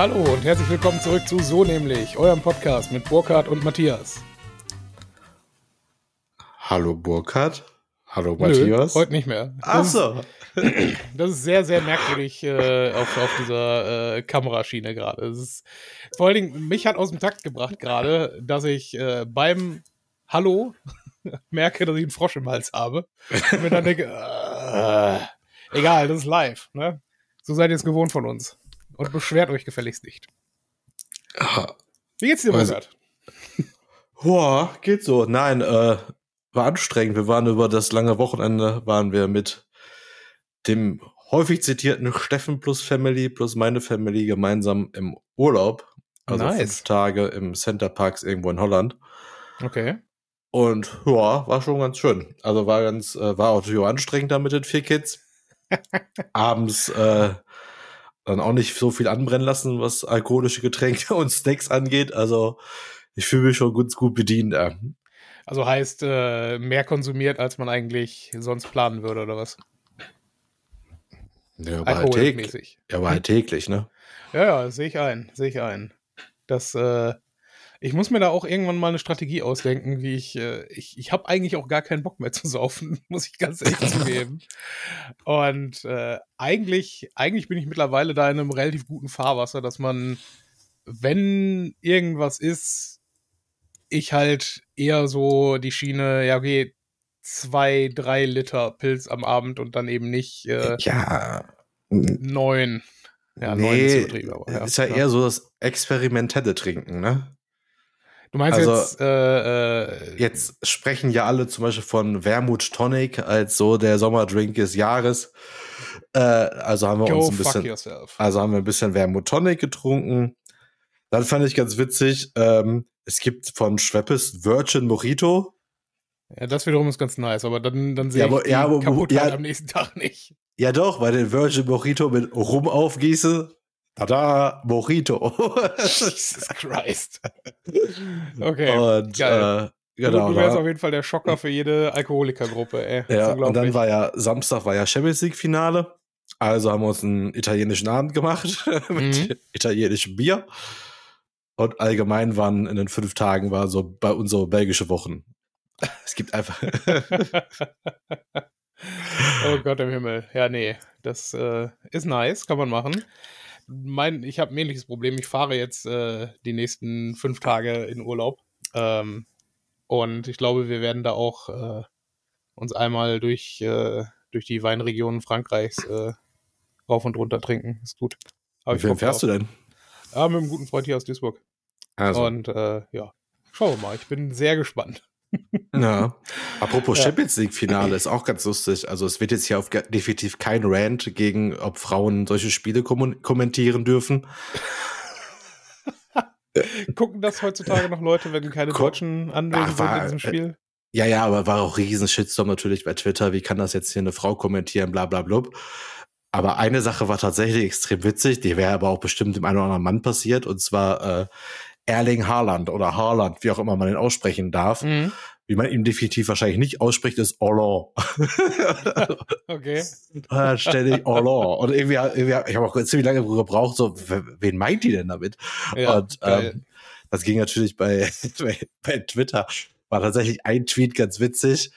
Hallo und herzlich willkommen zurück zu So nämlich, eurem Podcast mit Burkhard und Matthias. Hallo Burkhard. Hallo Nö, Matthias. heute nicht mehr. Ach Das, ist, sehr, sehr merkwürdig äh, auf, auf dieser äh, Kameraschiene gerade. Vor allen Dingen, mich hat aus dem Takt gebracht gerade, dass ich äh, beim Hallo merke, dass ich einen Frosch im Hals habe. Und mir dann denke, äh, egal, das ist live. Ne? So seid ihr es gewohnt von uns. Und beschwert euch gefälligst nicht. Wie geht's dir, Also- Burkhard? Boah, geht so. Nein, äh, war anstrengend. Wir waren über das lange Wochenende, waren wir mit dem häufig zitierten Steffen plus Family plus meine Family gemeinsam im Urlaub. Also Nice. fünf Tage im Center Parks irgendwo in Holland. Okay. Und ja, war schon ganz schön. Also war ganz, äh, war auch anstrengend da mit den vier Kids. Abends äh, dann auch nicht so viel anbrennen lassen, was alkoholische Getränke und Snacks angeht. Also ich fühle mich schon ganz gut bedient. Äh. Also heißt, äh, mehr konsumiert, als man eigentlich sonst planen würde, oder was? Ja, aber halt täglich. Ja, aber halt täglich, ne? Ja, ja, sehe ich ein, sehe ich ein. Das, äh, ich muss mir da auch irgendwann mal eine Strategie ausdenken, wie ich, äh, ich, ich habe eigentlich auch gar keinen Bock mehr zu saufen, muss ich ganz ehrlich zugeben. Und äh, eigentlich, eigentlich bin ich mittlerweile da in einem relativ guten Fahrwasser, dass man, wenn irgendwas ist, ich halt eher so die Schiene, ja, okay, zwei, drei Liter Pilz am Abend und dann eben nicht äh, Ja. neun. Ja, neun ist nee, übertrieben, aber ja. ist ja Ja. eher so das experimentelle Trinken, ne? Du meinst Also, jetzt, äh, äh, Jetzt sprechen ja alle zum Beispiel von Wermut Tonic als so der Sommerdrink des Jahres. Äh, also haben wir uns ein bisschen, yourself. also haben wir ein bisschen Wermut Tonic getrunken. Dann fand ich ganz witzig, ähm, es gibt von Schweppes Virgin Mojito. Ja, das wiederum ist ganz nice, aber dann, dann sehe Ja, ich aber- die ja, aber- ja. am nächsten Tag nicht. Ja doch, bei den Virgin Mojito mit Rum aufgieße. Tada, Mojito. Jesus Christ. Okay. Und geil. äh, genau. du, wärst da- auf jeden Fall der Schocker für jede Alkoholikergruppe, ey. Ja, und dann war ja Samstag war ja Champions League Finale. Also haben wir uns einen italienischen Abend gemacht mit Mhm. italienischem Bier. Und allgemein waren in den fünf Tagen war so bei uns so belgische Wochen. Es gibt einfach. oh Gott im Himmel. Ja, nee. Das äh, ist nice, kann man machen. Mein, ich habe ein ähnliches Problem. Ich fahre jetzt äh, die nächsten fünf Tage in Urlaub. Ähm, und ich glaube, wir werden da auch äh, uns einmal durch, äh, durch die Weinregionen Frankreichs äh, rauf und runter trinken. Ist gut. Wie viel fährst du denn? Ja, mit einem guten Freund hier aus Duisburg. Also, Und äh, ja, schauen wir mal. Ich bin sehr gespannt. Ja. Apropos Ja. Champions League Finale ist auch ganz lustig. Also es wird jetzt hier auf definitiv kein Rant gegen, ob Frauen solche Spiele kommun- kommentieren dürfen. Gucken das heutzutage noch Leute, wenn keine Guck- Deutschen anwesend Ach, sind in diesem Spiel? Ja, ja, aber war auch riesen Shitstorm natürlich bei Twitter. Wie kann das jetzt hier eine Frau kommentieren, bla bla blub. Aber eine Sache war tatsächlich extrem witzig, die wäre aber auch bestimmt dem einen oder anderen Mann passiert, und zwar äh, Erling Haaland oder Haaland, wie auch immer man ihn aussprechen darf. Mhm. Wie man ihn definitiv wahrscheinlich nicht ausspricht, ist Orlan. Okay. Äh, ständig Orlan. Und irgendwie, irgendwie ich habe auch ziemlich lange gebraucht, so, wen meint die denn damit? Ja, und geil. ähm, das ging natürlich bei, bei, bei Twitter. War tatsächlich ein Tweet ganz witzig.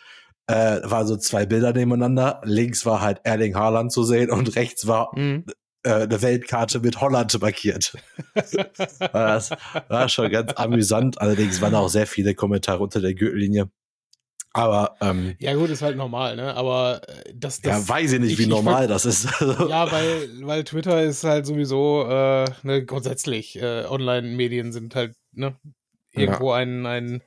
Äh, war so zwei Bilder nebeneinander. Links war halt Erling Haaland zu sehen und rechts war Mhm. Äh, eine Weltkarte mit Holland markiert. Das war schon ganz amüsant. Allerdings waren auch sehr viele Kommentare unter der Gürtellinie. Aber ähm, Ja, gut, ist halt normal, ne? Aber äh, das, das ja, weiß ich nicht, ich- wie ich normal das ist. Ja, weil, weil Twitter ist halt sowieso, äh, ne, grundsätzlich, äh, Online-Medien sind halt, ne, irgendwo ein, ein,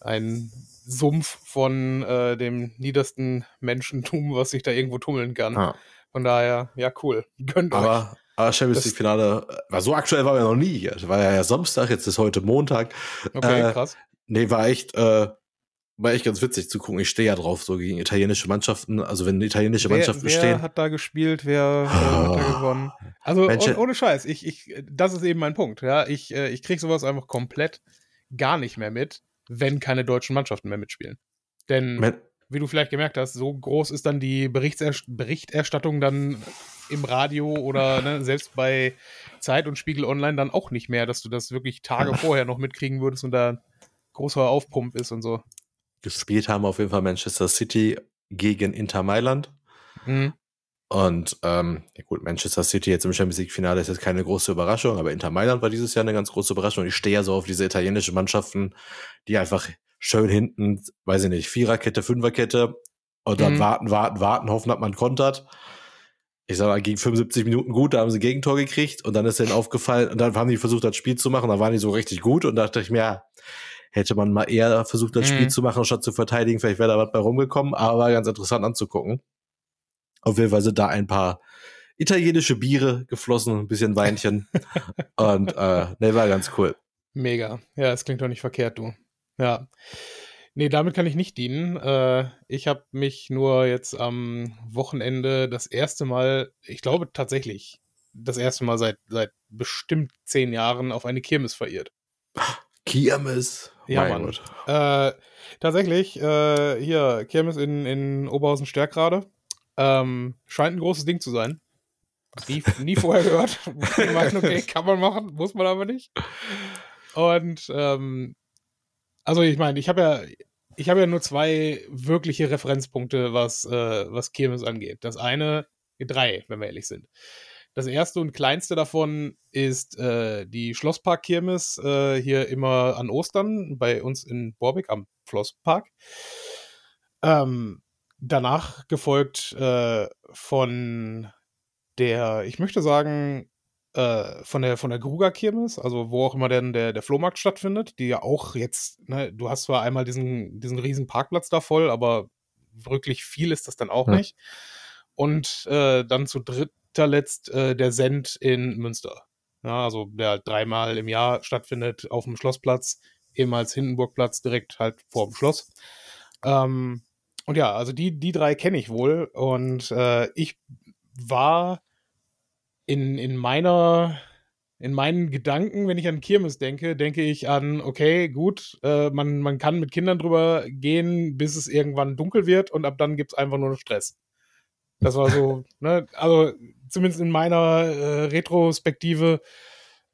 ein Sumpf von äh, dem niedersten Menschentum, was sich da irgendwo tummeln kann. Ja. Von daher, ja, cool. Gönnt euch. Aber, aber Champions League Finale, äh, war so aktuell war ja noch nie hier. Das war ja Samstag, jetzt ist heute Montag. Okay, äh, krass. Nee, war echt, äh, war echt ganz witzig zu gucken. Ich stehe ja drauf, so gegen italienische Mannschaften. Also wenn italienische Wer, Mannschaften wer stehen. hat da gespielt? Wer, wer hat da Ah. gewonnen? Also oh- ohne Scheiß, ich, ich, das ist eben mein Punkt. Ja, ich, äh, ich krieg sowas einfach komplett gar nicht mehr mit, wenn keine deutschen Mannschaften mehr mitspielen. Denn Men- wie du vielleicht gemerkt hast, so groß ist dann die Berichtser Berichterstattung dann im Radio oder ne, selbst bei Zeit und Spiegel Online dann auch nicht mehr, dass du das wirklich Tage vorher noch mitkriegen würdest und da großer Aufpump ist und so. Gespielt haben auf jeden Fall Manchester City gegen Inter Mailand. Mhm. Und ähm, ja gut, Manchester City jetzt im Champions League-Finale ist jetzt keine große Überraschung, aber Inter Mailand war dieses Jahr eine ganz große Überraschung. Ich stehe ja so auf diese italienischen Mannschaften, die einfach schön hinten, weiß ich nicht, Viererkette, Fünferkette und dann mhm. warten, warten, warten, hoffen, dass man kontert. Ich sag mal, gegen 75 Minuten gut, da haben sie ein Gegentor gekriegt und dann ist denen aufgefallen und dann haben die versucht, das Spiel zu machen, da waren die so richtig gut und da dachte ich mir, ja, hätte man mal eher versucht, das mhm. Spiel zu machen, statt zu verteidigen, vielleicht wäre da was bei rumgekommen, aber war ganz interessant anzugucken. Auf jeden Fall sind da ein paar italienische Biere geflossen, ein bisschen Weinchen und äh, ne, war ganz cool. Mega. Ja, es klingt doch nicht verkehrt, du. Ja. Nee, damit kann ich nicht dienen. Äh, ich habe mich nur jetzt am Wochenende das erste Mal, ich glaube tatsächlich, das erste Mal seit, seit bestimmt zehn Jahren auf eine Kirmes verirrt. Kirmes? Ja, mein Mann. Äh, tatsächlich, äh, hier, Kirmes in, in Oberhausen-Stärkrade. Ähm, scheint ein großes Ding zu sein. Nie, nie vorher gehört. ich meine, okay, kann man machen, muss man aber nicht. Und ähm, also ich meine, ich habe ja, ich habe ja nur zwei wirkliche Referenzpunkte, was, äh, was Kirmes angeht. Das eine, drei, wenn wir ehrlich sind. Das erste und kleinste davon ist äh, die Schlosspark-Kirmes äh, hier immer an Ostern bei uns in Borbeck am Schlosspark. Ähm, danach gefolgt äh, von der, ich möchte sagen, äh, von der, von der Gruger Kirmes, also wo auch immer denn der, der Flohmarkt stattfindet, die ja auch jetzt, ne, du hast zwar einmal diesen, diesen riesen Parkplatz da voll, aber wirklich viel ist das dann auch ja. nicht. Und äh, dann zu dritter letzt äh, der Send in Münster. Ja, also der halt dreimal im Jahr stattfindet auf dem Schlossplatz, ehemals Hindenburgplatz, direkt halt vor dem Schloss. Ähm, und ja, also die, die drei kenne ich wohl. Und äh, ich war in, in meiner, in meinen Gedanken, wenn ich an Kirmes denke, denke ich an, okay, gut, äh, man, man kann mit Kindern drüber gehen, bis es irgendwann dunkel wird und ab dann gibt es einfach nur Stress. Das war so, ne, also zumindest in meiner äh, Retrospektive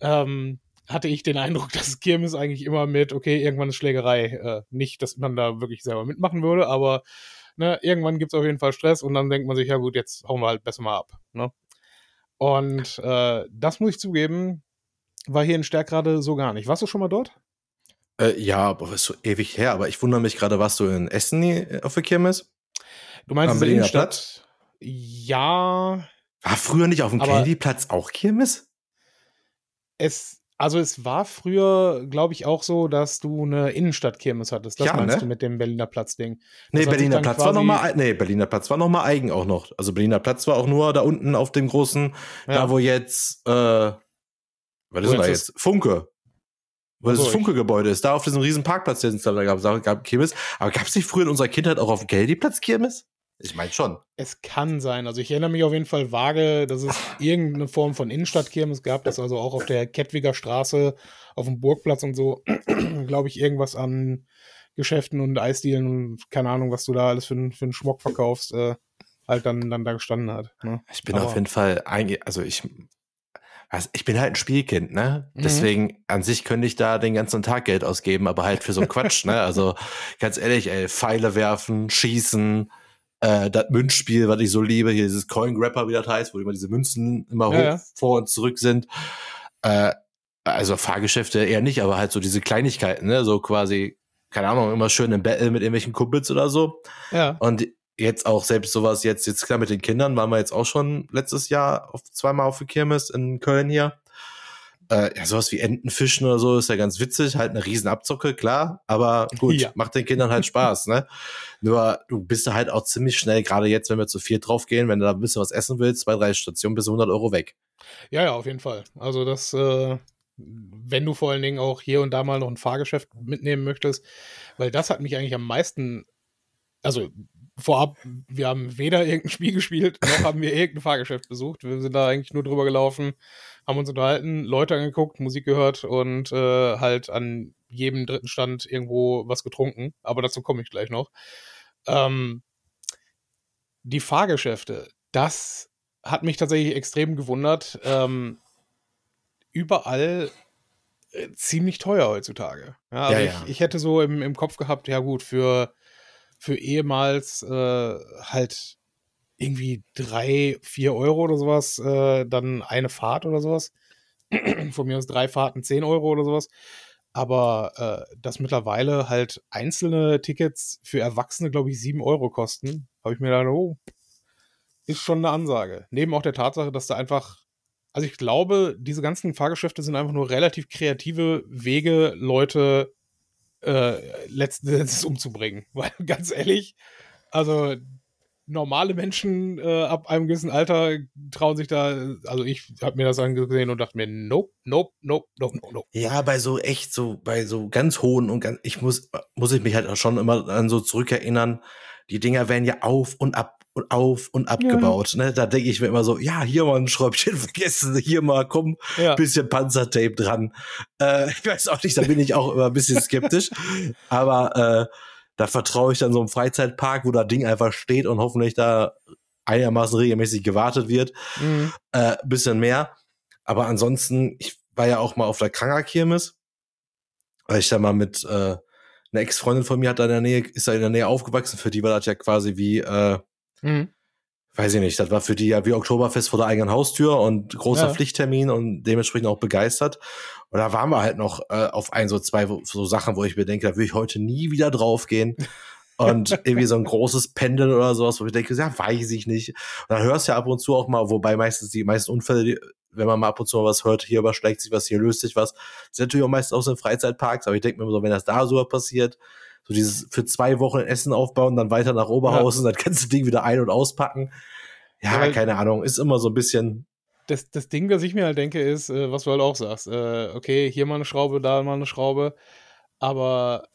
ähm, hatte ich den Eindruck, dass Kirmes eigentlich immer mit, okay, irgendwann ist Schlägerei. Äh, nicht, dass man da wirklich selber mitmachen würde, aber ne, irgendwann gibt es auf jeden Fall Stress und dann denkt man sich, ja gut, jetzt hauen wir halt besser mal ab. Ne? Und äh, das muss ich zugeben, war hier in Stärkrade so gar nicht. Warst du schon mal dort? Äh, ja, aber ist so ewig her. Aber ich wundere mich gerade, warst du in Essen äh, auf der Kirmes? Du meinst in der Innenstadt? Ja. War früher nicht auf dem Candyplatz auch Kirmes? Es also es war früher, glaube ich, auch so, dass du eine Innenstadtkirmes hattest. Das ja, meinst ne? du mit dem Berliner Platz-Ding. Nee, Berliner Platz war noch mal, nee, Berliner Platz war noch mal eigen auch noch. Also Berliner Platz war auch nur da unten auf dem großen, ja. da wo jetzt, äh, was ist denn da jetzt? Funke. Wo das Funke-Gebäude ist, da auf diesem riesen Parkplatz, den es da gab, gab Kirmes. Aber gab es nicht früher in unserer Kindheit auch auf dem Geldi-Platz Kirmes? Ich meine schon. Es kann sein. Also ich erinnere mich auf jeden Fall vage, dass es irgendeine Form von Innenstadtkirmes gab, dass also auch auf der Kettwiger Straße, auf dem Burgplatz und so, glaube ich, irgendwas an Geschäften und Eisdielen und keine Ahnung, was du da alles für, für einen Schmuck verkaufst, äh, halt dann, dann da gestanden hat. Ne? Ich bin Aber auf jeden Fall, also ich, also ich bin halt ein Spielkind, ne? Mhm. Deswegen an sich könnte ich da den ganzen Tag Geld ausgeben, aber halt für so Quatsch, ne? Also ganz ehrlich, ey, Pfeile werfen, schießen, äh, das Münzspiel, was ich so liebe, hier dieses Coin Grapper, wie das heißt, wo immer diese Münzen immer ja, hoch ja. vor und zurück sind. Äh, also Fahrgeschäfte eher nicht, aber halt so diese Kleinigkeiten, ne? So quasi, keine Ahnung, immer schön im Battle mit irgendwelchen Kumpels oder so. Ja. Und jetzt auch selbst sowas jetzt, jetzt klar mit den Kindern, waren wir jetzt auch schon letztes Jahr auf, zweimal auf der Kirmes in Köln hier. Äh, ja, sowas wie Entenfischen oder so ist ja ganz witzig, halt eine riesen Abzocke, klar, aber gut, ja. macht den Kindern halt Spaß, ne? Nur du bist da halt auch ziemlich schnell, gerade jetzt, wenn wir zu viel draufgehen, wenn du da ein bisschen was essen willst, zwei, drei Stationen, bis 100 Euro weg. Ja, ja, auf jeden Fall. Also das, äh, wenn du vor allen Dingen auch hier und da mal noch ein Fahrgeschäft mitnehmen möchtest, weil das hat mich eigentlich am meisten, also vorab, wir haben weder irgendein Spiel gespielt, noch haben wir irgendein Fahrgeschäft besucht. Wir sind da eigentlich nur drüber gelaufen, haben uns unterhalten, Leute angeguckt, Musik gehört und äh, halt an jedem dritten Stand irgendwo was getrunken. Aber dazu komme ich gleich noch. Ähm, die Fahrgeschäfte, das hat mich tatsächlich extrem gewundert. Ähm, überall äh, ziemlich teuer heutzutage. Ja, also Ja, ich, ja. ich hätte so im, im Kopf gehabt, ja gut, für, für ehemals äh, halt irgendwie drei, vier Euro oder sowas, äh, dann eine Fahrt oder sowas. Von mir aus drei Fahrten, zehn Euro oder sowas. Aber äh, dass mittlerweile halt einzelne Tickets für Erwachsene, glaube ich, sieben Euro kosten, habe ich mir gedacht, oh, ist schon eine Ansage. Neben auch der Tatsache, dass da einfach, also ich glaube, diese ganzen Fahrgeschäfte sind einfach nur relativ kreative Wege, Leute äh, letzten Endes umzubringen. Weil ganz ehrlich, also normale Menschen äh, ab einem gewissen Alter trauen sich da, also ich habe mir das angesehen und dachte mir, nope, nope, nope, nope, nope, nope. Ja, bei so echt so, bei so ganz hohen und ganz, ich muss, muss ich mich halt auch schon immer an so zurückerinnern, die Dinger werden ja auf und ab und auf und abgebaut. Ne? Da denke ich mir immer so, ja, hier mal ein Schräubchen vergessen, hier mal, komm, Ja, bisschen Panzertape dran. Äh, ich weiß auch nicht, da bin ich auch immer ein bisschen skeptisch. aber äh, da vertraue ich dann so einem Freizeitpark, wo das Ding einfach steht und hoffentlich da einigermaßen regelmäßig gewartet wird. mhm. Äh, bisschen mehr. Aber ansonsten, ich war ja auch mal auf der Krangerkirmes, weil ich da mal mit äh, eine Ex-Freundin von mir hat da in der Nähe, ist da in der Nähe aufgewachsen. Für die war das ja quasi wie, äh, Mhm. weiß ich nicht, das war für die ja wie Oktoberfest vor der eigenen Haustür und großer Ja. Pflichttermin und dementsprechend auch begeistert. Und da waren wir halt noch äh, auf ein, so zwei so Sachen, wo ich mir denke, da würde ich heute nie wieder draufgehen. Und irgendwie so ein großes Pendeln oder sowas, wo ich denke, ja, weiß ich nicht. Und dann hörst du ja ab und zu auch mal, wobei meistens die meisten Unfälle, die, wenn man mal ab und zu mal was hört, hier überschlägt sich was, hier löst sich was, sind natürlich auch meistens aus den Freizeitparks, aber ich denke mir immer so, wenn das da so passiert, so dieses für zwei Wochen Essen aufbauen, dann weiter nach Oberhausen, dann kannst du das Ding wieder ein- und auspacken. Ja, Ja, keine Ahnung, ist immer so ein bisschen, das, das Ding, das ich mir halt denke, ist, äh, was du halt auch sagst. Äh, okay, hier mal eine Schraube, da mal eine Schraube. Aber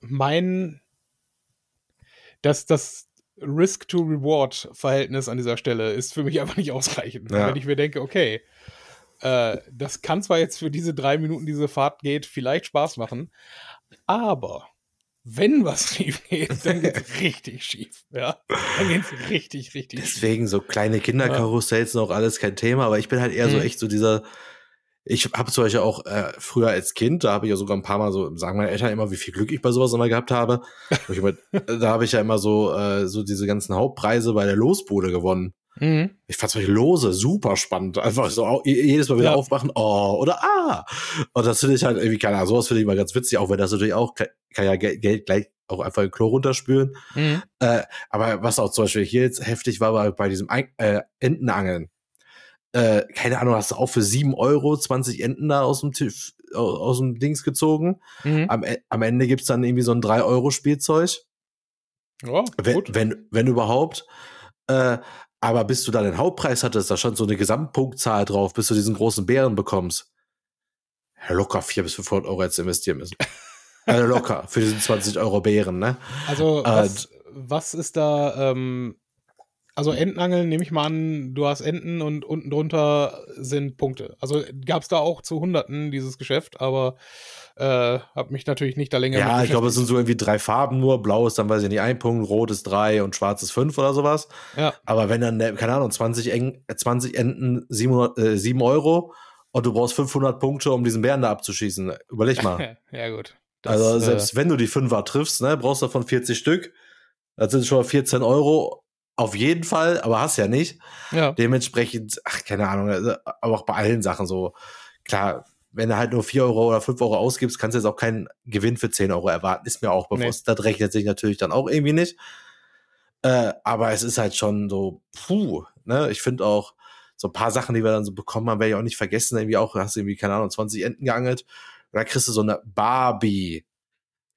mein, das, das Risk-to-Reward-Verhältnis an dieser Stelle ist für mich einfach nicht ausreichend. Ja. Wenn ich mir denke, okay, äh, das kann zwar jetzt für diese drei Minuten, diese Fahrt geht, vielleicht Spaß machen, aber wenn was schief geht, dann geht's richtig schief. Ja, dann geht's richtig, richtig schief. deswegen so kleine Kinderkarussells noch alles kein Thema, aber ich bin halt eher so Mhm. echt so dieser, ich habe zum Beispiel auch äh, früher als Kind, da habe ich ja sogar ein paar Mal so, sagen meine Eltern immer, wie viel Glück ich bei sowas immer gehabt habe. Immer, da habe ich ja immer so, äh, so diese ganzen Hauptpreise bei der Losbude gewonnen. Mhm. Ich fand solche Lose super spannend. Einfach so jedes Mal wieder Ja. aufmachen, oh, oder ah. Und das finde ich halt irgendwie, keine Ahnung, sowas finde ich mal ganz witzig, auch wenn das natürlich auch, kann ja Geld, gleich auch einfach in Klo runterspülen. Mhm. Äh, aber was auch zum Beispiel hier jetzt heftig war, war bei diesem Ein äh, Entenangeln. Äh, keine Ahnung, hast du auch für sieben Euro 20 Enten da aus dem, Tief, aus, aus dem Dings gezogen. Mhm. Am, E- am Ende gibt's dann irgendwie so ein 3-Euro-Spielzeug. Ja, Wenn, wenn, wenn überhaupt. Äh, aber bis du dann den Hauptpreis hattest, da stand so eine Gesamtpunktzahl drauf, bis du diesen großen Bären bekommst. Locker 400 bis 500 Euro jetzt investieren müssen. also locker, für diesen 20 Euro Bären, ne? Also, Äh, was, was ist da, ähm, also Entenangeln nehme ich mal an, du hast Enten und unten drunter sind Punkte. Also gab es da auch zu Hunderten dieses Geschäft, aber äh, habe mich natürlich nicht da länger Ja, ich glaube, es sind so irgendwie drei Farben nur. Blau ist dann, weiß ich nicht, ein Punkt, rot ist drei und schwarz ist fünf oder sowas. Ja, Aber wenn dann, äh, keine Ahnung, 20, Eng, äh, 20 Enten 700, äh, 7 Euro und du brauchst 500 Punkte, um diesen Bären da abzuschießen. Überleg mal. ja gut. also äh, selbst wenn du die Fünfer triffst, ne, brauchst du davon 40 Stück. Das sind schon mal 14 Euro. Auf jeden Fall, aber hast ja nicht. ja, Dementsprechend, ach, keine Ahnung, also, aber auch bei allen Sachen so. Klar, wenn du halt nur 4 Euro oder 5 Euro ausgibst, kannst du jetzt auch keinen Gewinn für 10 Euro erwarten. Ist mir auch bewusst. Das rechnet sich natürlich dann auch irgendwie nicht. Äh, aber es ist halt schon so, puh, ne? Ich finde auch, so ein paar Sachen, die wir dann so bekommen haben, werde ich auch nicht vergessen. Irgendwie auch, hast du irgendwie, keine Ahnung, 20 Enten geangelt. Und da kriegst du so eine Barbie.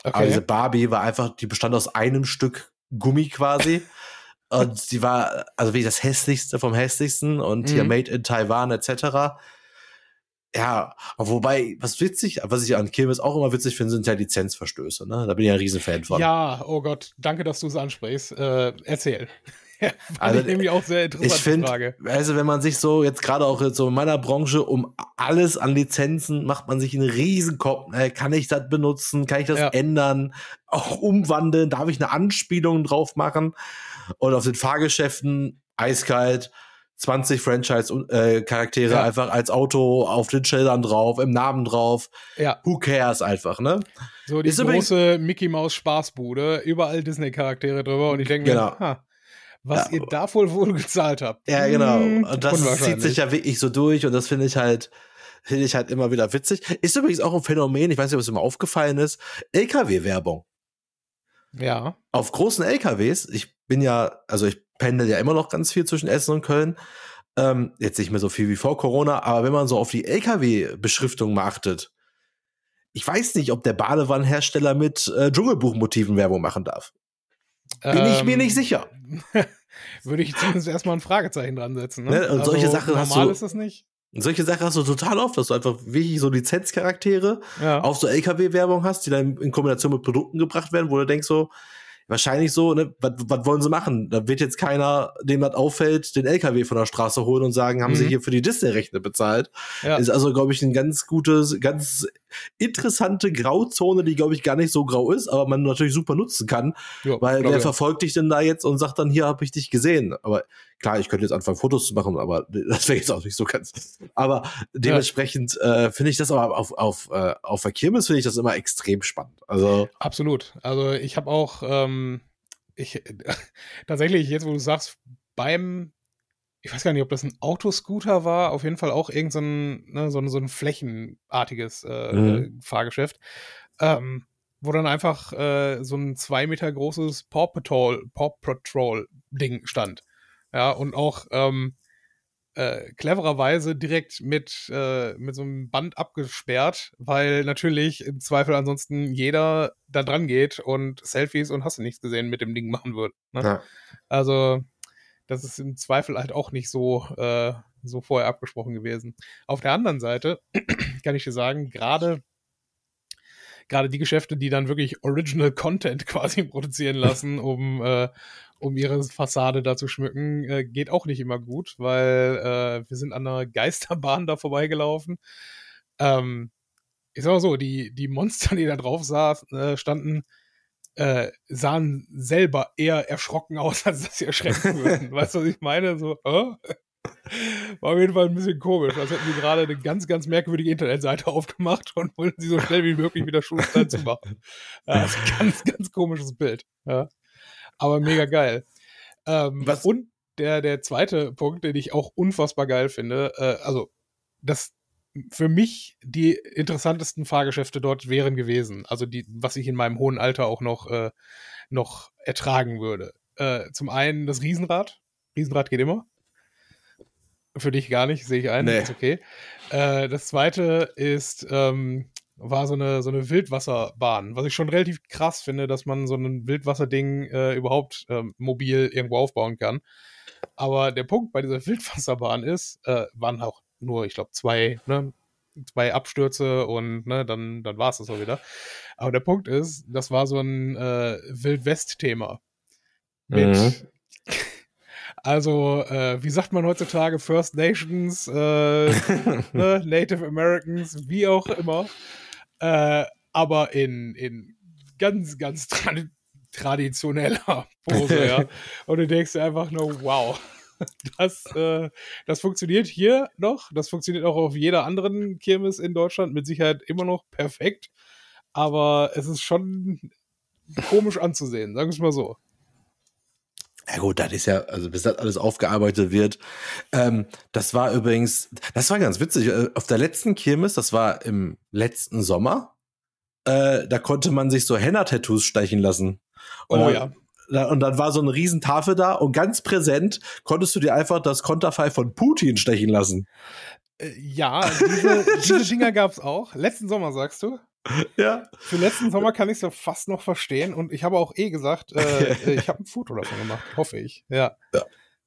Aber diese okay. Barbie war einfach, die bestand aus einem Stück Gummi quasi. und die war, also wie das hässlichste vom hässlichsten und hier Mhm. Made in Taiwan etc. Ja, wobei, was witzig, was ich an Kirmes auch immer witzig finde, sind ja Lizenzverstöße, ne? Da bin ich ein Riesenfan von. Ja, oh Gott, danke, dass du es ansprichst. Äh, erzähl. Also, ich nämlich auch sehr interessante ich finde, Frage. also wenn man sich so jetzt gerade auch jetzt so in meiner Branche um alles an Lizenzen macht man sich einen Riesenkopf. Ne? Kann ich das benutzen? Kann ich das Ja. ändern? Auch umwandeln? Darf ich eine Anspielung drauf machen? Und auf den Fahrgeschäften eiskalt. 20 Franchise-Charaktere Ja. einfach als Auto auf den Schildern drauf, im Namen drauf. Ja, Who cares einfach, ne? so die Ist große Mickey Maus Spaßbude, überall Disney-Charaktere drüber und ich denke Genau. mir, ha, was Ja. ihr da wohl wohl gezahlt habt. Ja, genau. Hm, Und das zieht sich ja wirklich so durch und das finde ich halt, finde ich halt immer wieder witzig. Ist übrigens auch ein Phänomen, ich weiß nicht, ob es immer aufgefallen ist, LKW-Werbung. Ja, Auf großen LKWs, ich bin ja, also ich pendel ja immer noch ganz viel zwischen Essen und Köln. Ähm, jetzt nicht mehr so viel wie vor Corona, aber wenn man so auf die LKW-Beschriftung mal achtet, ich weiß nicht, ob der Badewannenhersteller mit äh, Dschungelbuchmotiven Werbung machen darf. Bin ich mir Ähm, nicht sicher. Würde ich zumindest erstmal ein Fragezeichen dran setzen. Ne? Ne, und solche Sachen normal hast du- ist das nicht. Und solche Sachen hast du total oft, dass du einfach wirklich so Lizenzcharaktere Ja. auf so LKW-Werbung hast, die dann in Kombination mit Produkten gebracht werden, wo du denkst so, wahrscheinlich so, ne, was was wollen sie machen? Da wird jetzt keiner, dem das auffällt, den LKW von der Straße holen und sagen, haben sie Mhm. hier für die Disney-Rechte bezahlt. ja. Ist also, glaube ich, ein ganz gutes, ganz interessante Grauzone, die, glaube ich, gar nicht so grau ist, aber man natürlich super nutzen kann, Ja, weil wer verfolgt dich denn da jetzt und sagt dann, hier habe ich dich gesehen. Aber klar, ich könnte jetzt anfangen, Fotos zu machen, aber das wäre jetzt auch nicht so ganz. Aber dementsprechend äh, finde ich das aber auf, auf, äh, auf der Kirmes finde ich das immer extrem spannend. Also, Absolut. Also ich habe auch, ähm, ich tatsächlich, jetzt wo du sagst, beim, ich weiß gar nicht, ob das ein Autoscooter war, auf jeden Fall auch irgend so ein, ne, so, ein- so ein flächenartiges äh, Mhm. Fahrgeschäft, ähm, wo dann einfach äh, so ein zwei Meter großes Paw Patrol, Paw Patrol Ding stand. Ja, und auch ähm, äh, clevererweise direkt mit, äh, mit so einem Band abgesperrt, weil natürlich im Zweifel ansonsten jeder da dran geht und Selfies und hast du nichts gesehen mit dem Ding machen wird. Ne? ja. Also, das ist im Zweifel halt auch nicht so, äh, so vorher abgesprochen gewesen. Auf der anderen Seite kann ich dir sagen, gerade gerade die Geschäfte, die dann wirklich Original Content quasi produzieren lassen, um, äh, um ihre Fassade da zu schmücken, äh, geht auch nicht immer gut, weil äh, wir sind an einer Geisterbahn da vorbeigelaufen. Ähm, ich sag mal so, die, die Monster, die da drauf saß, äh, standen, äh, sahen selber eher erschrocken aus, als dass sie erschrecken würden. weißt du, was ich meine? So, äh? War auf jeden Fall ein bisschen komisch. Als hätten die gerade eine ganz, ganz merkwürdige Internetseite aufgemacht und wollten sie so schnell wie möglich wieder Schuster zu machen. Ein ganz, ganz komisches Bild. Ja. Aber mega geil. Ähm, Was- Und der, der zweite Punkt, den ich auch unfassbar geil finde, äh, also das für mich die interessantesten Fahrgeschäfte dort wären gewesen. Also die, was ich in meinem hohen Alter auch noch, äh, noch ertragen würde. Äh, zum einen das Riesenrad. Riesenrad geht immer. Für dich gar nicht, sehe ich ein. Nee. Ist okay. Äh, das zweite ist, ähm, war so eine, so eine Wildwasserbahn, was ich schon relativ krass finde, dass man so ein Wildwasserding äh, überhaupt ähm, mobil irgendwo aufbauen kann. Aber der Punkt bei dieser Wildwasserbahn ist, äh, waren auch nur, ich glaube, zwei, ne, zwei Abstürze und ne, dann, dann war es das auch wieder. Aber der Punkt ist, das war so ein äh, Wildwest-Thema. Mit, Mhm. also, äh, wie sagt man heutzutage, First Nations, äh, ne, Native Americans, wie auch immer. Äh, aber in, in ganz, ganz tradi traditioneller Pose, ja. Und du denkst dir einfach nur, wow. Das, äh, das funktioniert hier noch. Das funktioniert auch auf jeder anderen Kirmes in Deutschland mit Sicherheit immer noch perfekt. Aber es ist schon komisch anzusehen, sagen wir es mal so. Ja gut, das ist ja, also bis das alles aufgearbeitet wird. Ähm, das war übrigens, das war ganz witzig. äh, Auf der letzten Kirmes, das war im letzten Sommer, äh, da konnte man sich so Henna-Tattoos stechen lassen. Und Oh ja. Und dann war so eine riesen Tafel da und ganz präsent konntest du dir einfach das Konterfei von Putin stechen lassen. Äh, Ja, diese, diese Dinger gab es auch. Letzten Sommer, sagst du? Ja. Für letzten Sommer kann ich es ja fast noch verstehen. Und ich habe auch eh gesagt, äh, äh, ich habe ein Foto davon gemacht, hoffe ich. Ja. Ja.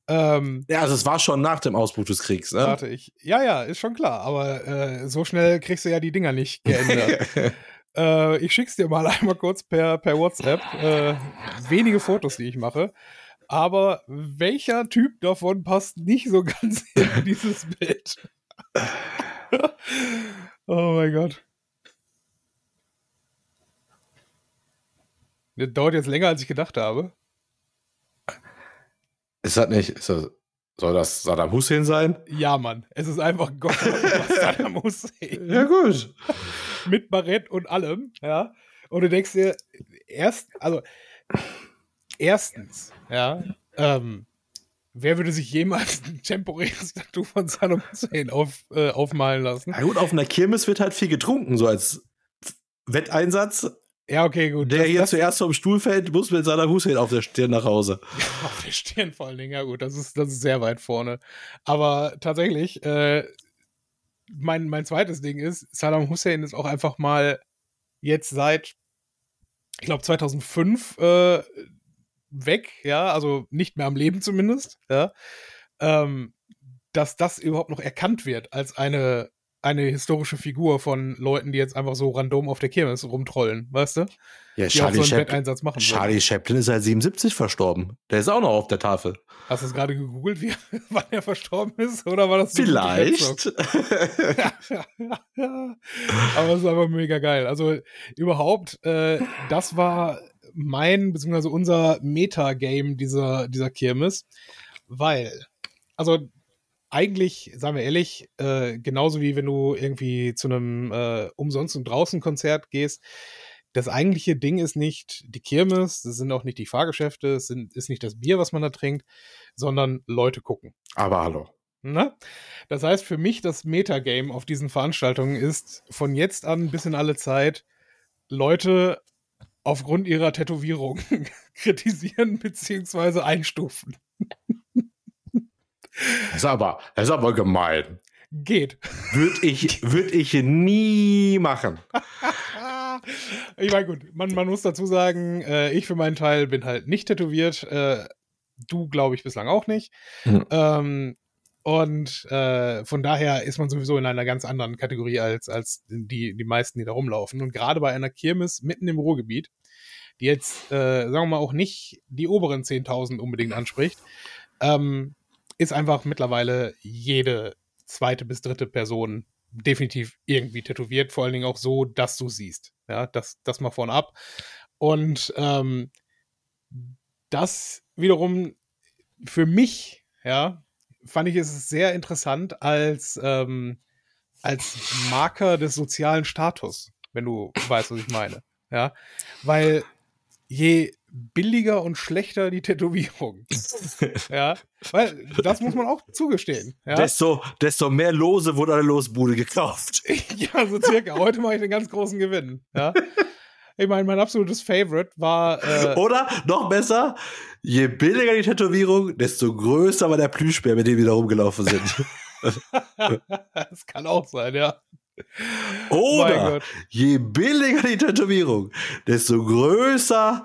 Ähm, Ja, also es war schon nach dem Ausbruch des Kriegs, ne? warte ich. Ja, ja, ist schon klar. Aber äh, so schnell kriegst du ja die Dinger nicht geändert. äh, ich schick's dir mal einmal kurz per, per WhatsApp. Äh, wenige Fotos, die ich mache. Aber welcher Typ davon passt nicht so ganz in dieses Bild? oh mein Gott. Das dauert jetzt länger, als ich gedacht habe. Ist das nicht, ist das Soll das Saddam Hussein sein? Ja, Mann. Es ist einfach Gott Saddam Hussein. Ja, gut. Mit Barett und allem, ja. Und du denkst dir, erst, also, erstens, ja, ähm, wer würde sich jemals ein temporäres Tattoo von Saddam Hussein auf, äh, aufmalen lassen? Ja, gut, auf einer Kirmes wird halt viel getrunken, so als Wetteinsatz. Ja, okay, gut. Der Das- hier das- zuerst vom Stuhl fällt, muss mit Saddam Hussein auf der Stirn nach Hause. Auf der Stirn vor allen Dingen, ja gut, das ist, das ist sehr weit vorne. Aber tatsächlich, äh, mein, mein zweites Ding ist, Saddam Hussein ist auch einfach mal jetzt seit, ich glaube 2005 äh, weg, ja, also nicht mehr am Leben zumindest, ja, ähm, dass das überhaupt noch erkannt wird als eine, eine historische Figur von Leuten, die jetzt einfach so random auf der Kirmes rumtrollen, weißt du? Ja, Die so Charlie, einen Chaplin. Charlie Chaplin ist seit 77 verstorben. Der ist auch noch auf der Tafel. Hast du es gerade gegoogelt, wie, wann er verstorben ist? Oder war das so? Vielleicht. Aber es ist einfach mega geil. Also überhaupt, äh, das war mein, beziehungsweise unser Meta-Game dieser, dieser Kirmes, weil, also eigentlich, sagen wir ehrlich, äh, genauso wie wenn du irgendwie zu einem äh, Umsonst- und Draußen-Konzert gehst, das eigentliche Ding ist nicht die Kirmes, das sind auch nicht die Fahrgeschäfte, es sind, ist nicht das Bier, was man da trinkt, sondern Leute gucken. Aber hallo. Ne? Das heißt, für mich das Metagame auf diesen Veranstaltungen ist von jetzt an bis in alle Zeit Leute aufgrund ihrer Tätowierung kritisieren beziehungsweise einstufen. Das ist aber, das ist aber gemein. Geht. Würde ich, würd ich nie machen. ich meine, gut, man, man muss dazu sagen, äh, ich für meinen Teil bin halt nicht tätowiert. Äh, du, glaube ich, bislang auch nicht. Mhm. Ähm, und äh, von daher ist man sowieso in einer ganz anderen Kategorie als, als die, die meisten, die da rumlaufen. Und gerade bei einer Kirmes mitten im Ruhrgebiet, die jetzt, äh, sagen wir mal, auch nicht die oberen 10.000 unbedingt anspricht, ähm, ist einfach mittlerweile jede zweite bis dritte Person definitiv irgendwie tätowiert, vor allen Dingen auch so, dass du siehst. Ja, das, das mal vorne ab. Und ähm, das wiederum für mich, ja, fand ich es sehr interessant als, ähm, als Marker des sozialen Status, wenn du weißt, was ich meine. Ja, weil je billiger und schlechter die Tätowierung, ja, weil das muss man auch zugestehen. Ja, Desto, desto mehr Lose wurde eine Losbude gekauft. ja so circa. Heute mache ich den ganz großen Gewinn. Ja. Ich meine, mein absolutes Favorite war äh, Oder noch besser, je billiger die Tätowierung, desto größer war der Plüschbär, mit dem wir da rumgelaufen sind. das kann auch sein, ja. Oder je billiger die Tätowierung, desto größer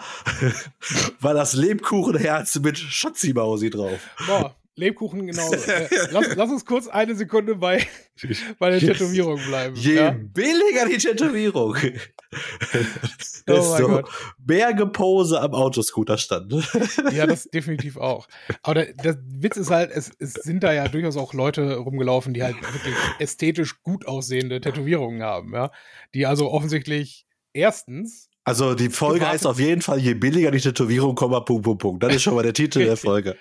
war das Lebkuchenherz mit Schatzi-Mausi drauf. Boah, Lebkuchen genauso. Äh, lass, lass uns kurz eine Sekunde bei, bei der. Tätowierung bleiben. Je ja? billiger die Tätowierung, Oh desto Gott. mehr Gepose am Autoscooter stand. ja, das definitiv auch. Aber der, der Witz ist halt, es, es sind da ja durchaus auch Leute rumgelaufen, die halt wirklich ästhetisch gut aussehende Tätowierungen haben, ja. Die also offensichtlich erstens Also die Folge heißt auf jeden Fall, je billiger die Tätowierung, Komma, Punkt, Punkt, Punkt. Das ist schon mal der Titel der. Folge.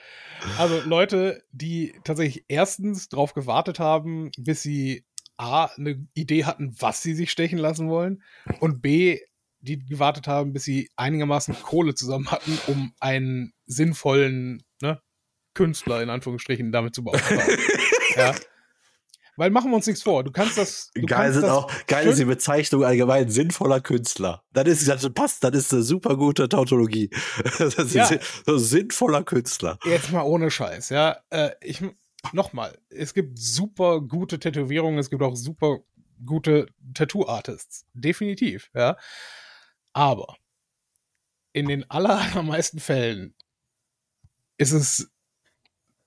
Also Leute, die tatsächlich erstens drauf gewartet haben, bis sie A, eine Idee hatten, was sie sich stechen lassen wollen und B, die gewartet haben, bis sie einigermaßen Kohle zusammen hatten, um einen sinnvollen ne, Künstler in Anführungsstrichen damit zu beauftragen. ja. Weil machen wir uns nichts vor, du kannst das. Du Geil kannst sind das auch, geil ist die Bezeichnung allgemein, sinnvoller Künstler. Das ist, das passt, das ist eine super gute Tautologie. Ja. sinnvoller Künstler. Jetzt mal ohne Scheiß, ja. Äh, ich nochmal, es gibt super gute Tätowierungen, es gibt auch super gute Tattoo-Artists. Definitiv, ja. Aber in den aller, allermeisten Fällen ist es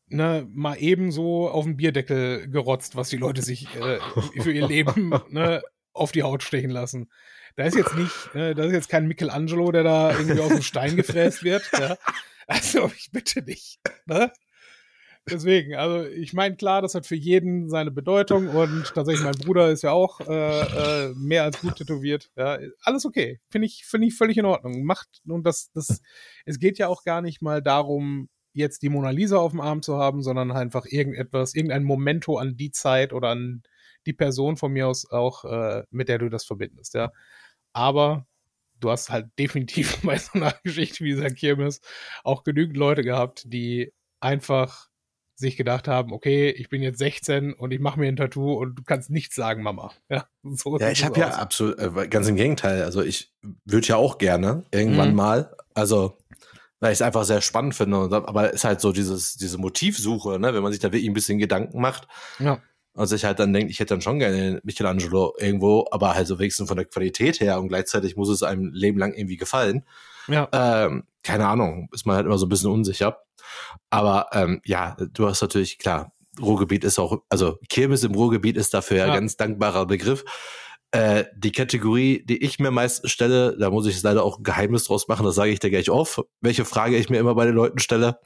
ne, mal eben so auf den Bierdeckel gerotzt, was die Leute sich äh, für ihr Leben ne, auf die Haut stechen lassen. Da ist jetzt nicht, äh, da ist jetzt kein Michelangelo, der da irgendwie aus dem Stein gefräst wird. Ja? Also ich bitte nicht. Ne? Deswegen, also ich meine, klar, das hat für jeden seine Bedeutung und tatsächlich mein Bruder ist ja auch äh, äh, mehr als gut tätowiert. Ja, alles okay, finde ich, finde ich völlig in Ordnung. Macht und das, das, es geht ja auch gar nicht mal darum, jetzt die Mona Lisa auf dem Arm zu haben, sondern einfach irgendetwas, irgendein Momento an die Zeit oder an die Person von mir aus auch, äh, mit der du das verbindest, ja. Aber du hast halt definitiv bei so einer Geschichte wie dieser Kirmes auch genügend Leute gehabt, die einfach sich gedacht haben, okay, ich bin jetzt 16 und ich mache mir ein Tattoo und du kannst nichts sagen, Mama. Ja, so ja ich habe ja absolut, äh, ganz im Gegenteil. Also ich würde ja auch gerne irgendwann mhm. mal, also weil ich es einfach sehr spannend finde. Aber es ist halt so dieses, diese Motivsuche, ne, wenn man sich da wirklich ein bisschen Gedanken macht. Ja. Und sich halt dann denkt, ich hätte dann schon gerne Michelangelo irgendwo, aber halt so wenigstens von der Qualität her und gleichzeitig muss es einem Leben lang irgendwie gefallen. Ja. Ähm, keine Ahnung, ist man halt immer so ein bisschen unsicher. Aber ähm, ja, du hast natürlich, klar, Ruhrgebiet ist auch, also Kirmes im Ruhrgebiet ist dafür ja. ein ganz dankbarer Begriff. Äh, die Kategorie, die ich mir meist stelle, da muss ich leider auch ein Geheimnis draus machen, das sage ich dir gleich auf, welche Frage ich mir immer bei den Leuten stelle.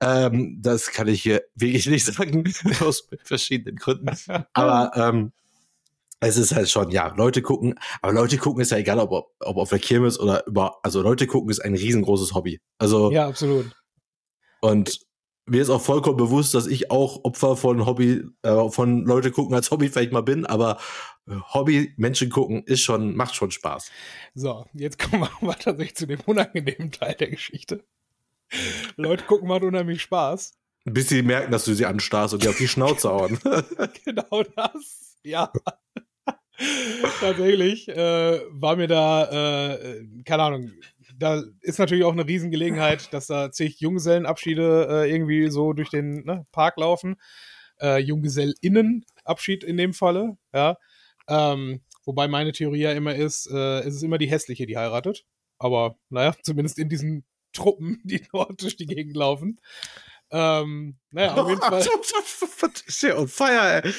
Ähm, das kann ich hier wirklich nicht sagen, aus verschiedenen Gründen. Aber ähm, es ist halt schon, ja, Leute gucken, aber Leute gucken ist ja egal, ob, ob auf der Kirmes oder über, also Leute gucken ist ein riesengroßes Hobby. Also. Ja, absolut. Und mir ist auch vollkommen bewusst, dass ich auch Opfer von Hobby, äh, von Leute gucken als Hobby vielleicht mal bin, aber Hobby Menschen gucken ist schon, macht schon Spaß. So, jetzt kommen wir mal tatsächlich zu dem unangenehmen Teil der Geschichte. Leute gucken macht unheimlich Spaß. Bis sie merken, dass du sie anstarrst und dir auf die Schnauze hauen. genau das, ja. Tatsächlich äh, war mir da, äh, keine Ahnung, da ist natürlich auch eine Riesengelegenheit, dass da zig Junggesellenabschiede äh, irgendwie so durch den ne, Park laufen. Äh, Junggesellinnenabschied in dem Falle, ja. Ähm, wobei meine Theorie ja immer ist, äh, es ist immer die hässliche, die heiratet. Aber naja, zumindest in diesen Truppen, die dort durch die Gegend laufen. Ähm, naja, auf jeden Fall. ist ja on fire, ey.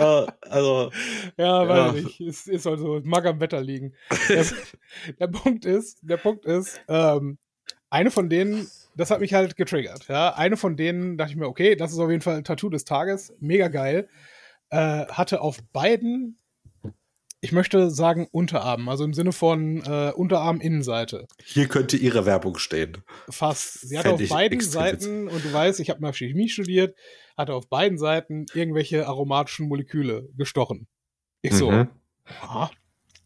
uh, also, ja, weiß ja. nicht. Ist, ist also, mag am Wetter liegen. Der, der Punkt ist, der Punkt ist, ähm, eine von denen, das hat mich halt getriggert, ja. Eine von denen dachte ich mir, okay, das ist auf jeden Fall ein Tattoo des Tages. Mega geil. Äh, hatte auf beiden ich möchte sagen Unterarm, also im Sinne von äh, Unterarm-Innenseite. Hier könnte ihre Werbung stehen. Fast. Sie hat auf beiden Seiten, und du weißt, ich habe mal Chemie studiert, hatte auf beiden Seiten irgendwelche aromatischen Moleküle gestochen. Ich so, mhm. aha,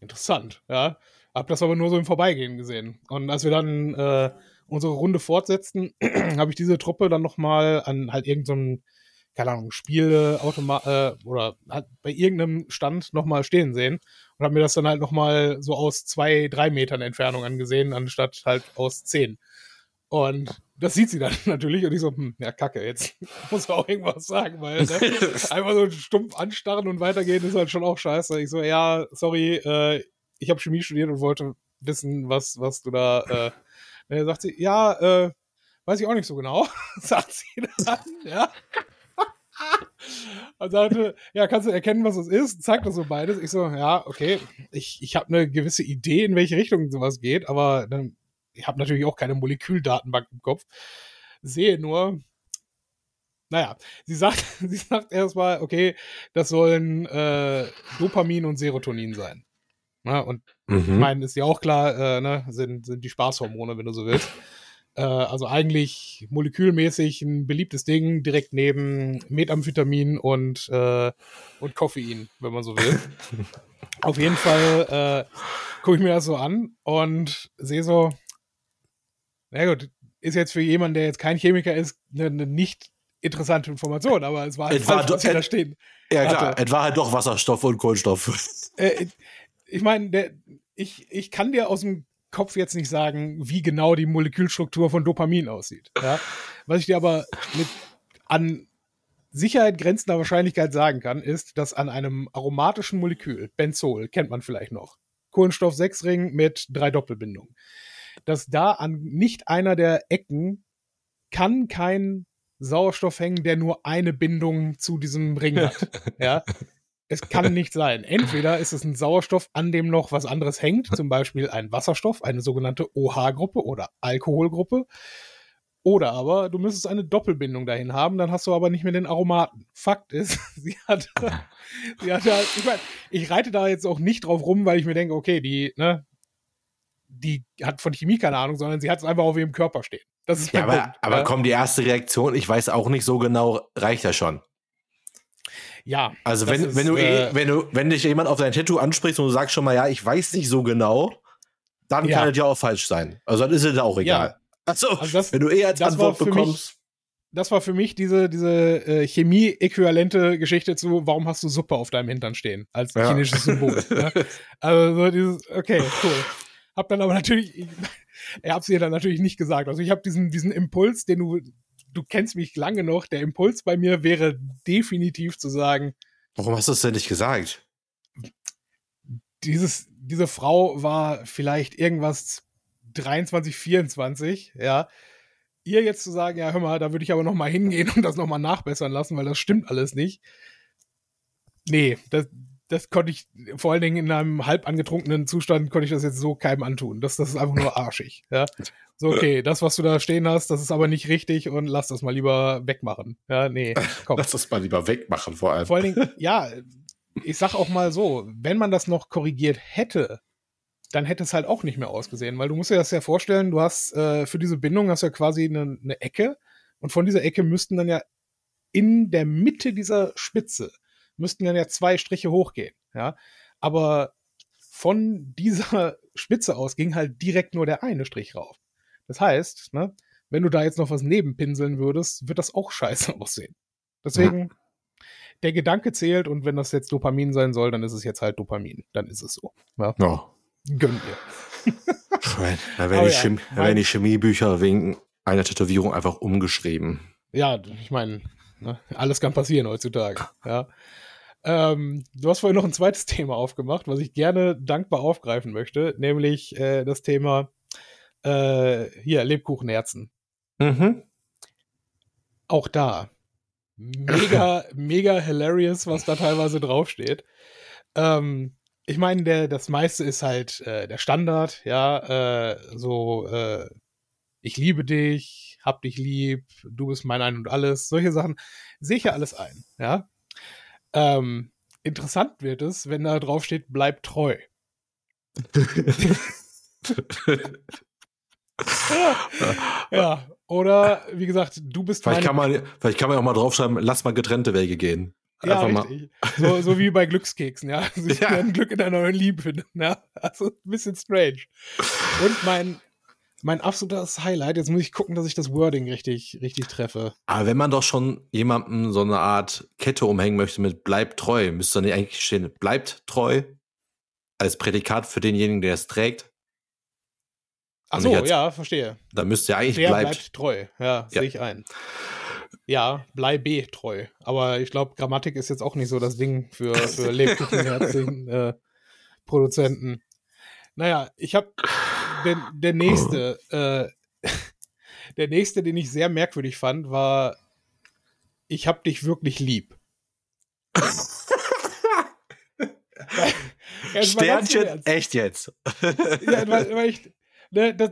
interessant, ja. Hab das aber nur so im Vorbeigehen gesehen. Und als wir dann äh, unsere Runde fortsetzten, habe ich diese Truppe dann nochmal an halt irgendeinem so keine Ahnung, Spielautomat äh, oder halt bei irgendeinem Stand nochmal stehen sehen und habe mir das dann halt nochmal so aus zwei, drei Metern Entfernung angesehen, anstatt halt aus zehn. Und das sieht sie dann natürlich und ich so, hm, ja, kacke, jetzt muss man auch irgendwas sagen, weil ne, einfach so stumpf anstarren und weitergehen ist halt schon auch scheiße. Ich so, ja, sorry, äh, ich habe Chemie studiert und wollte wissen, was, was du da, äh, dann sagt sie, ja, äh, weiß ich auch nicht so genau, sagt sie dann, ja. Und sagte, ja, kannst du erkennen, was es ist? Zeigt das so beides. Ich so, ja, okay, ich, ich habe eine gewisse Idee, in welche Richtung sowas geht, aber dann, ich habe natürlich auch keine Moleküldatenbank im Kopf. Sehe nur, naja, sie sagt, sie sagt erstmal, okay, das sollen äh, Dopamin und Serotonin sein. Na, und mhm. ich meine, ist ja auch klar, äh, ne, sind, sind die Spaßhormone, wenn du so willst. Äh, also eigentlich molekülmäßig ein beliebtes Ding, direkt neben Methamphetamin und, äh, und Koffein, wenn man so will. Auf jeden Fall äh, gucke ich mir das so an und sehe so, na gut, ist jetzt für jemanden, der jetzt kein Chemiker ist, eine, eine nicht interessante Information, aber es war halt falsch, was hier da stehen. Ja klar, es war halt doch Wasserstoff und Kohlenstoff. Äh, ich meine, ich, ich kann dir aus dem Kopf jetzt nicht sagen, wie genau die Molekülstruktur von Dopamin aussieht. Ja? Was ich dir aber mit an Sicherheit grenzender Wahrscheinlichkeit sagen kann, ist, dass an einem aromatischen Molekül, Benzol, kennt man vielleicht noch, Kohlenstoff-6-Ring mit drei Doppelbindungen, dass da an nicht einer der Ecken kann kein Sauerstoff hängen, der nur eine Bindung zu diesem Ring hat. ja, es kann nicht sein. Entweder ist es ein Sauerstoff, an dem noch was anderes hängt, zum Beispiel ein Wasserstoff, eine sogenannte OH-Gruppe oder Alkoholgruppe. Oder aber du müsstest eine Doppelbindung dahin haben, dann hast du aber nicht mehr den Aromaten. Fakt ist, sie hat, sie hat halt, ich meine, ich reite da jetzt auch nicht drauf rum, weil ich mir denke, okay, die, ne, die hat von Chemie keine Ahnung, sondern sie hat es einfach auf ihrem Körper stehen. Das ist Ja, aber, Punkt. aber ja. komm, die erste Reaktion, ich weiß auch nicht so genau, reicht ja schon. Ja. Also wenn, ist, wenn du äh, eh, wenn du, wenn dich jemand auf dein Tattoo ansprichst und du sagst schon mal, ja, ich weiß nicht so genau, dann Ja. kann es ja auch falsch sein. Also dann ist es auch egal. Also, Also das- wenn du eh als Antwort für mich- bekommst. das war für mich diese, diese äh, Chemie-äquivalente Geschichte zu, warum hast du Suppe auf deinem Hintern stehen? Als Ja. chinesisches Symbol. ja? Also so dieses, okay, cool. Hab dann aber natürlich, ich, er hab's ihr dann natürlich nicht gesagt. Also ich habe diesen, diesen Impuls, den du, du kennst mich lange noch, der Impuls bei mir wäre definitiv zu sagen, Warum hast du es denn nicht gesagt? dieses, diese Frau war vielleicht irgendwas 23, 24, ja. Ihr jetzt zu sagen, ja, hör mal, da würde ich aber noch mal hingehen und das noch mal nachbessern lassen, weil das stimmt alles nicht. Nee, das, das konnte ich, vor allen Dingen in einem halb angetrunkenen Zustand, konnte ich das jetzt so keinem antun. Das, das ist einfach nur arschig, ja. So, okay, das, was du da stehen hast, das ist aber nicht richtig und lass das mal lieber wegmachen. Ja, nee, komm. Lass das mal lieber wegmachen, vor allem. Vor allen Dingen, ja, ich sag auch mal so, wenn man das noch korrigiert hätte, dann hätte es halt auch nicht mehr ausgesehen, weil du musst dir das ja vorstellen, du hast äh, für diese Bindung hast du ja quasi eine, eine Ecke und von dieser Ecke müssten dann ja in der Mitte dieser Spitze müssten dann ja zwei Striche hochgehen, ja, aber von dieser Spitze aus ging halt direkt nur der eine Strich rauf. Das heißt, ne, wenn du da jetzt noch was nebenpinseln würdest, wird das auch scheiße aussehen. Deswegen, der Gedanke zählt und wenn das jetzt Dopamin sein soll, dann ist es jetzt halt Dopamin. Dann ist es so. Ja, Ja. gönn dir. Da werden die, ja, da werden die Chemiebücher wegen einer Tätowierung einfach umgeschrieben. Ja, ich meine, ne, alles kann passieren heutzutage. Ja. Ähm, du hast vorhin noch ein zweites Thema aufgemacht, was ich gerne dankbar aufgreifen möchte, nämlich äh, das Thema äh, hier Lebkuchenherzen. Mhm. Auch da mega, mega hilarious, was da teilweise draufsteht. Ähm, ich meine, das meiste ist halt äh, der Standard, ja, äh, so, äh, ich liebe dich, hab dich lieb, du bist mein Ein und Alles, solche Sachen sehe ich ja alles ein, ja. Ähm, interessant wird es, wenn da drauf steht, bleib treu. Ja, oder wie gesagt, du bist Vielleicht kann, man, vielleicht kann man auch mal draufschreiben, lass mal getrennte Wege gehen. Ja, Einfach mal. So, so wie bei Glückskeksen, ja. Also ich Ja. Glück in der neuen Liebe finden, ja. Also ein bisschen strange. Und mein, mein absolutes Highlight, jetzt muss ich gucken, dass ich das Wording richtig, richtig treffe. Aber wenn man doch schon jemandem so eine Art Kette umhängen möchte mit bleibt treu, müsste dann nicht eigentlich stehen, bleibt treu als Prädikat für denjenigen, der es trägt. Ach so, als- ja, verstehe. Da müsste ja eigentlich Der bleibt. bleibt, treu. Ja, Ja. sehe ich ein. Ja, bleibe treu. Aber ich glaube, Grammatik ist jetzt auch nicht so das Ding für, für Lebkuchenherzigen äh, Produzenten. Naja, ich habe den, der nächste, äh, der nächste, den ich sehr merkwürdig fand, war Ich hab dich wirklich lieb. Sternchen, echt jetzt. Ja, weil, weil ich, ne, das,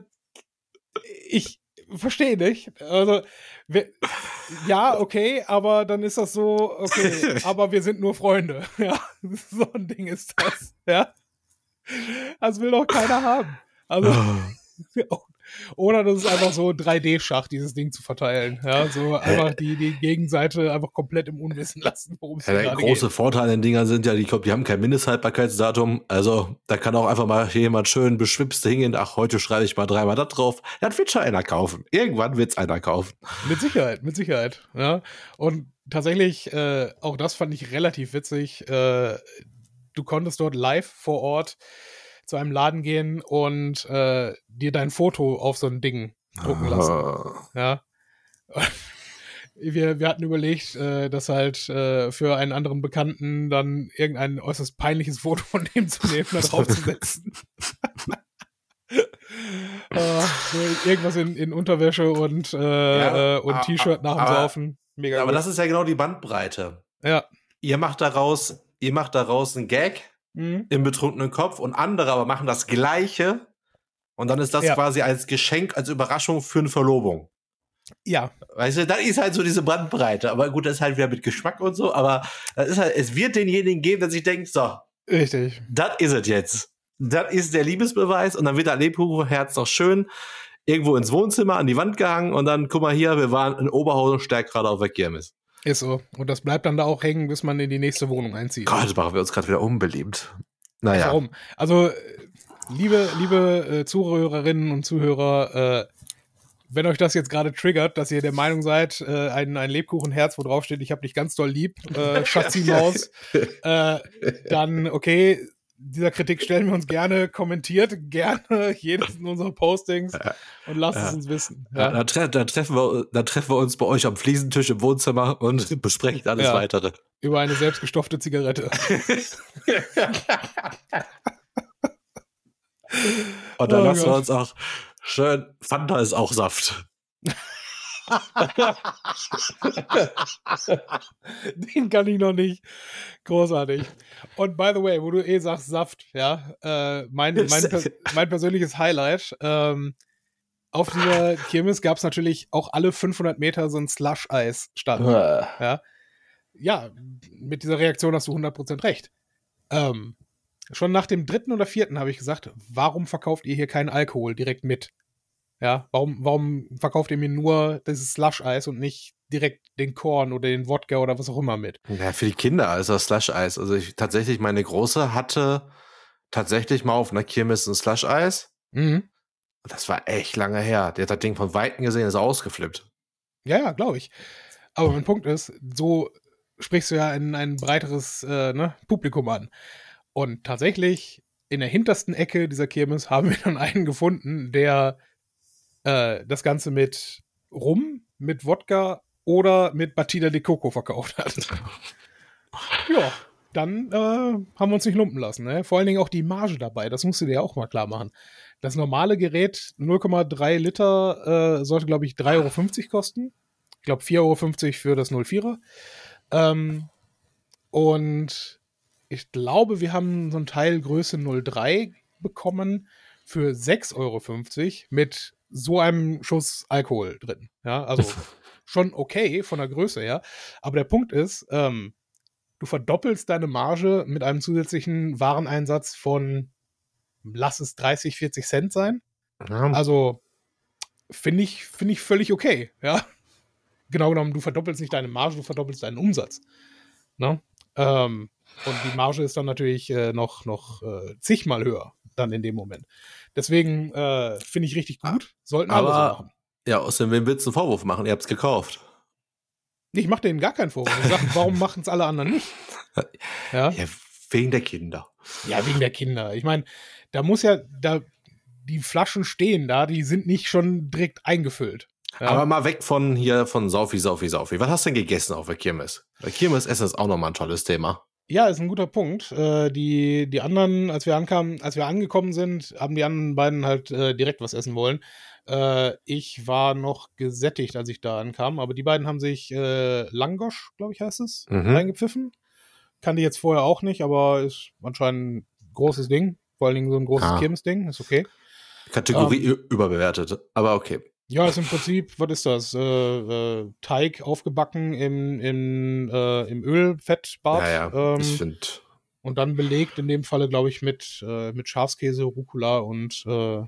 ich verstehe nicht. Also, wir, ja, okay, aber dann ist das so, okay, aber wir sind nur Freunde. Ja, so ein Ding ist das. Ja, das will doch keiner haben. Also, oder das ist einfach so 3D-Schach, dieses Ding zu verteilen. Ja, so einfach die, die Gegenseite einfach komplett im Unwissen lassen, worum es Ja, der große geht. Vorteil an den Dingern sind ja, die, die haben kein Mindesthaltbarkeitsdatum. Also da kann auch einfach mal jemand schön beschwipst hingehen. Ach, heute schreibe ich mal dreimal da drauf. Dann wird schon einer kaufen. Irgendwann wird's einer kaufen. Mit Sicherheit, mit Sicherheit. Ja. Und tatsächlich, äh, auch das fand ich relativ witzig. Äh, du konntest dort live vor Ort zu einem Laden gehen und äh, dir dein Foto auf so ein Ding drucken lassen. Ah. Ja. Wir, wir hatten überlegt, äh, das halt äh, für einen anderen Bekannten dann irgendein äußerst peinliches Foto von dem zu nehmen, da draufzusetzen. äh, so irgendwas in, in Unterwäsche und, äh, Ja, äh, und a- T-Shirt nach dem aber- Saufen. Mega Aber gut. das ist ja genau die Bandbreite. ja. Ihr macht daraus, ihr macht daraus einen Gag Mhm. im betrunkenen Kopf und andere aber machen das Gleiche. Und dann ist das Ja. quasi als Geschenk, als Überraschung für eine Verlobung. Ja, Weißt du, das ist halt so diese Bandbreite. Aber gut, das ist halt wieder mit Geschmack und so. Aber das ist halt, es wird denjenigen geben, der sich denkt, so, richtig. das ist es jetzt. Das ist der Liebesbeweis und dann wird das Lebkuchenherz noch schön irgendwo ins Wohnzimmer an die Wand gehangen und dann, guck mal hier, wir waren in Oberhausen stärkt gerade auf der Kirmes. Ist so. Und das bleibt dann da auch hängen, bis man in die nächste Wohnung einzieht. Gott, machen wir uns gerade wieder unbeliebt. Naja. Warum? Also, äh, liebe, liebe äh, Zuhörerinnen und Zuhörer, äh, wenn euch das jetzt gerade triggert, dass ihr der Meinung seid, äh, ein, ein Lebkuchenherz, wo drauf steht, ich hab dich ganz doll lieb, äh, Schatzi-Maus, äh, dann okay, dieser Kritik stellen wir uns gerne, kommentiert gerne jedes unserer Postings und lasst es uns wissen. Ja, Ja? dann, tre dann, treffen wir, dann treffen wir uns bei euch am Fliesentisch im Wohnzimmer und besprechen alles Ja. weitere. Über eine selbstgestopfte Zigarette. Und dann Oh lassen wir Gott. uns auch schön, Fanta ist auch Saft. Den kann ich noch nicht. Großartig. Und by the way, wo du eh sagst Saft, ja, äh, mein, mein, mein persönliches Highlight. Ähm, auf dieser Kirmes gab es natürlich auch alle 500 Meter so ein Slush-Eis-Stand. Ja. ja, mit dieser Reaktion hast du 100% recht. Ähm, schon nach dem dritten oder vierten habe ich gesagt, warum verkauft ihr hier keinen Alkohol direkt mit? Ja, warum, warum verkauft ihr mir nur dieses Slush-Eis und nicht direkt den Korn oder den Wodka oder was auch immer mit? Ja, für die Kinder ist das Slush-Eis. Also ich, tatsächlich, meine Große hatte tatsächlich mal auf einer Kirmes ein Slush-Eis. Mhm. Das war echt lange her. Der hat das Ding von Weitem gesehen, ist ausgeflippt. Ja, ja, glaube ich. Aber mein Punkt ist, so sprichst du ja ein, ein breiteres äh, ne, Publikum an. Und tatsächlich in der hintersten Ecke dieser Kirmes haben wir dann einen gefunden, der äh, das Ganze mit Rum, mit Wodka oder mit Batida de Coco verkauft hat. ja, dann äh, haben wir uns nicht lumpen lassen. Ne? Vor allen Dingen auch die Marge dabei, das musst du dir ja auch mal klar machen. Das normale Gerät 0,3 Liter äh, sollte, glaube ich, 3,50 Euro kosten. Ich glaube 4,50 Euro für das 04er. Ähm, und ich glaube, wir haben so ein Teil Größe 03 bekommen für 6,50 Euro mit so einem Schuss Alkohol drin. Ja, also schon okay von der Größe her. Aber der Punkt ist, ähm, du verdoppelst deine Marge mit einem zusätzlichen Wareneinsatz von, lass es 30, 40 Cent sein. Ja, Also finde ich, finde ich völlig okay, ja. Genau genommen, du verdoppelst nicht deine Marge, du verdoppelst deinen Umsatz. Ne? Ähm, und die Marge ist dann natürlich äh, noch, noch äh, zigmal höher dann in dem Moment. Deswegen äh, finde ich richtig gut. Sollten alle so Aber- machen. ja, außerdem, wem willst du einen Vorwurf machen? Ihr habt's gekauft. Ich mache denen gar keinen Vorwurf. Ich sage, warum machen es alle anderen nicht? Ja? Ja, wegen der Kinder. ja, wegen der Kinder. Ich meine, da muss ja, da die Flaschen stehen da, die sind nicht schon direkt eingefüllt. Ja? Aber mal weg von hier, von Saufi, Saufi, Saufi. Was hast du denn gegessen auf der Kirmes? Bei Kirmes essen ist auch nochmal ein tolles Thema. Ja, ist ein guter Punkt. Äh, die, die anderen, als wir ankamen, als wir angekommen sind, haben die anderen beiden halt äh, direkt was essen wollen. Äh, ich war noch gesättigt, als ich da ankam, aber die beiden haben sich äh, Langosch, glaube ich, heißt es, Mhm. reingepfiffen. Kannte ich jetzt vorher auch nicht, aber ist anscheinend ein großes Ding. Vor allen Dingen so ein großes Ah. Kirmesding, ist okay. Kategorie ü- überbewertet. Aber okay. Ja, ist im Prinzip, was ist das? Äh, äh, Teig aufgebacken im, im, äh, im Ölfettbad. Ja, ja. Ähm, ich finde. und dann belegt in dem Falle, glaube ich, mit, äh, mit Schafskäse, Rucola und, äh,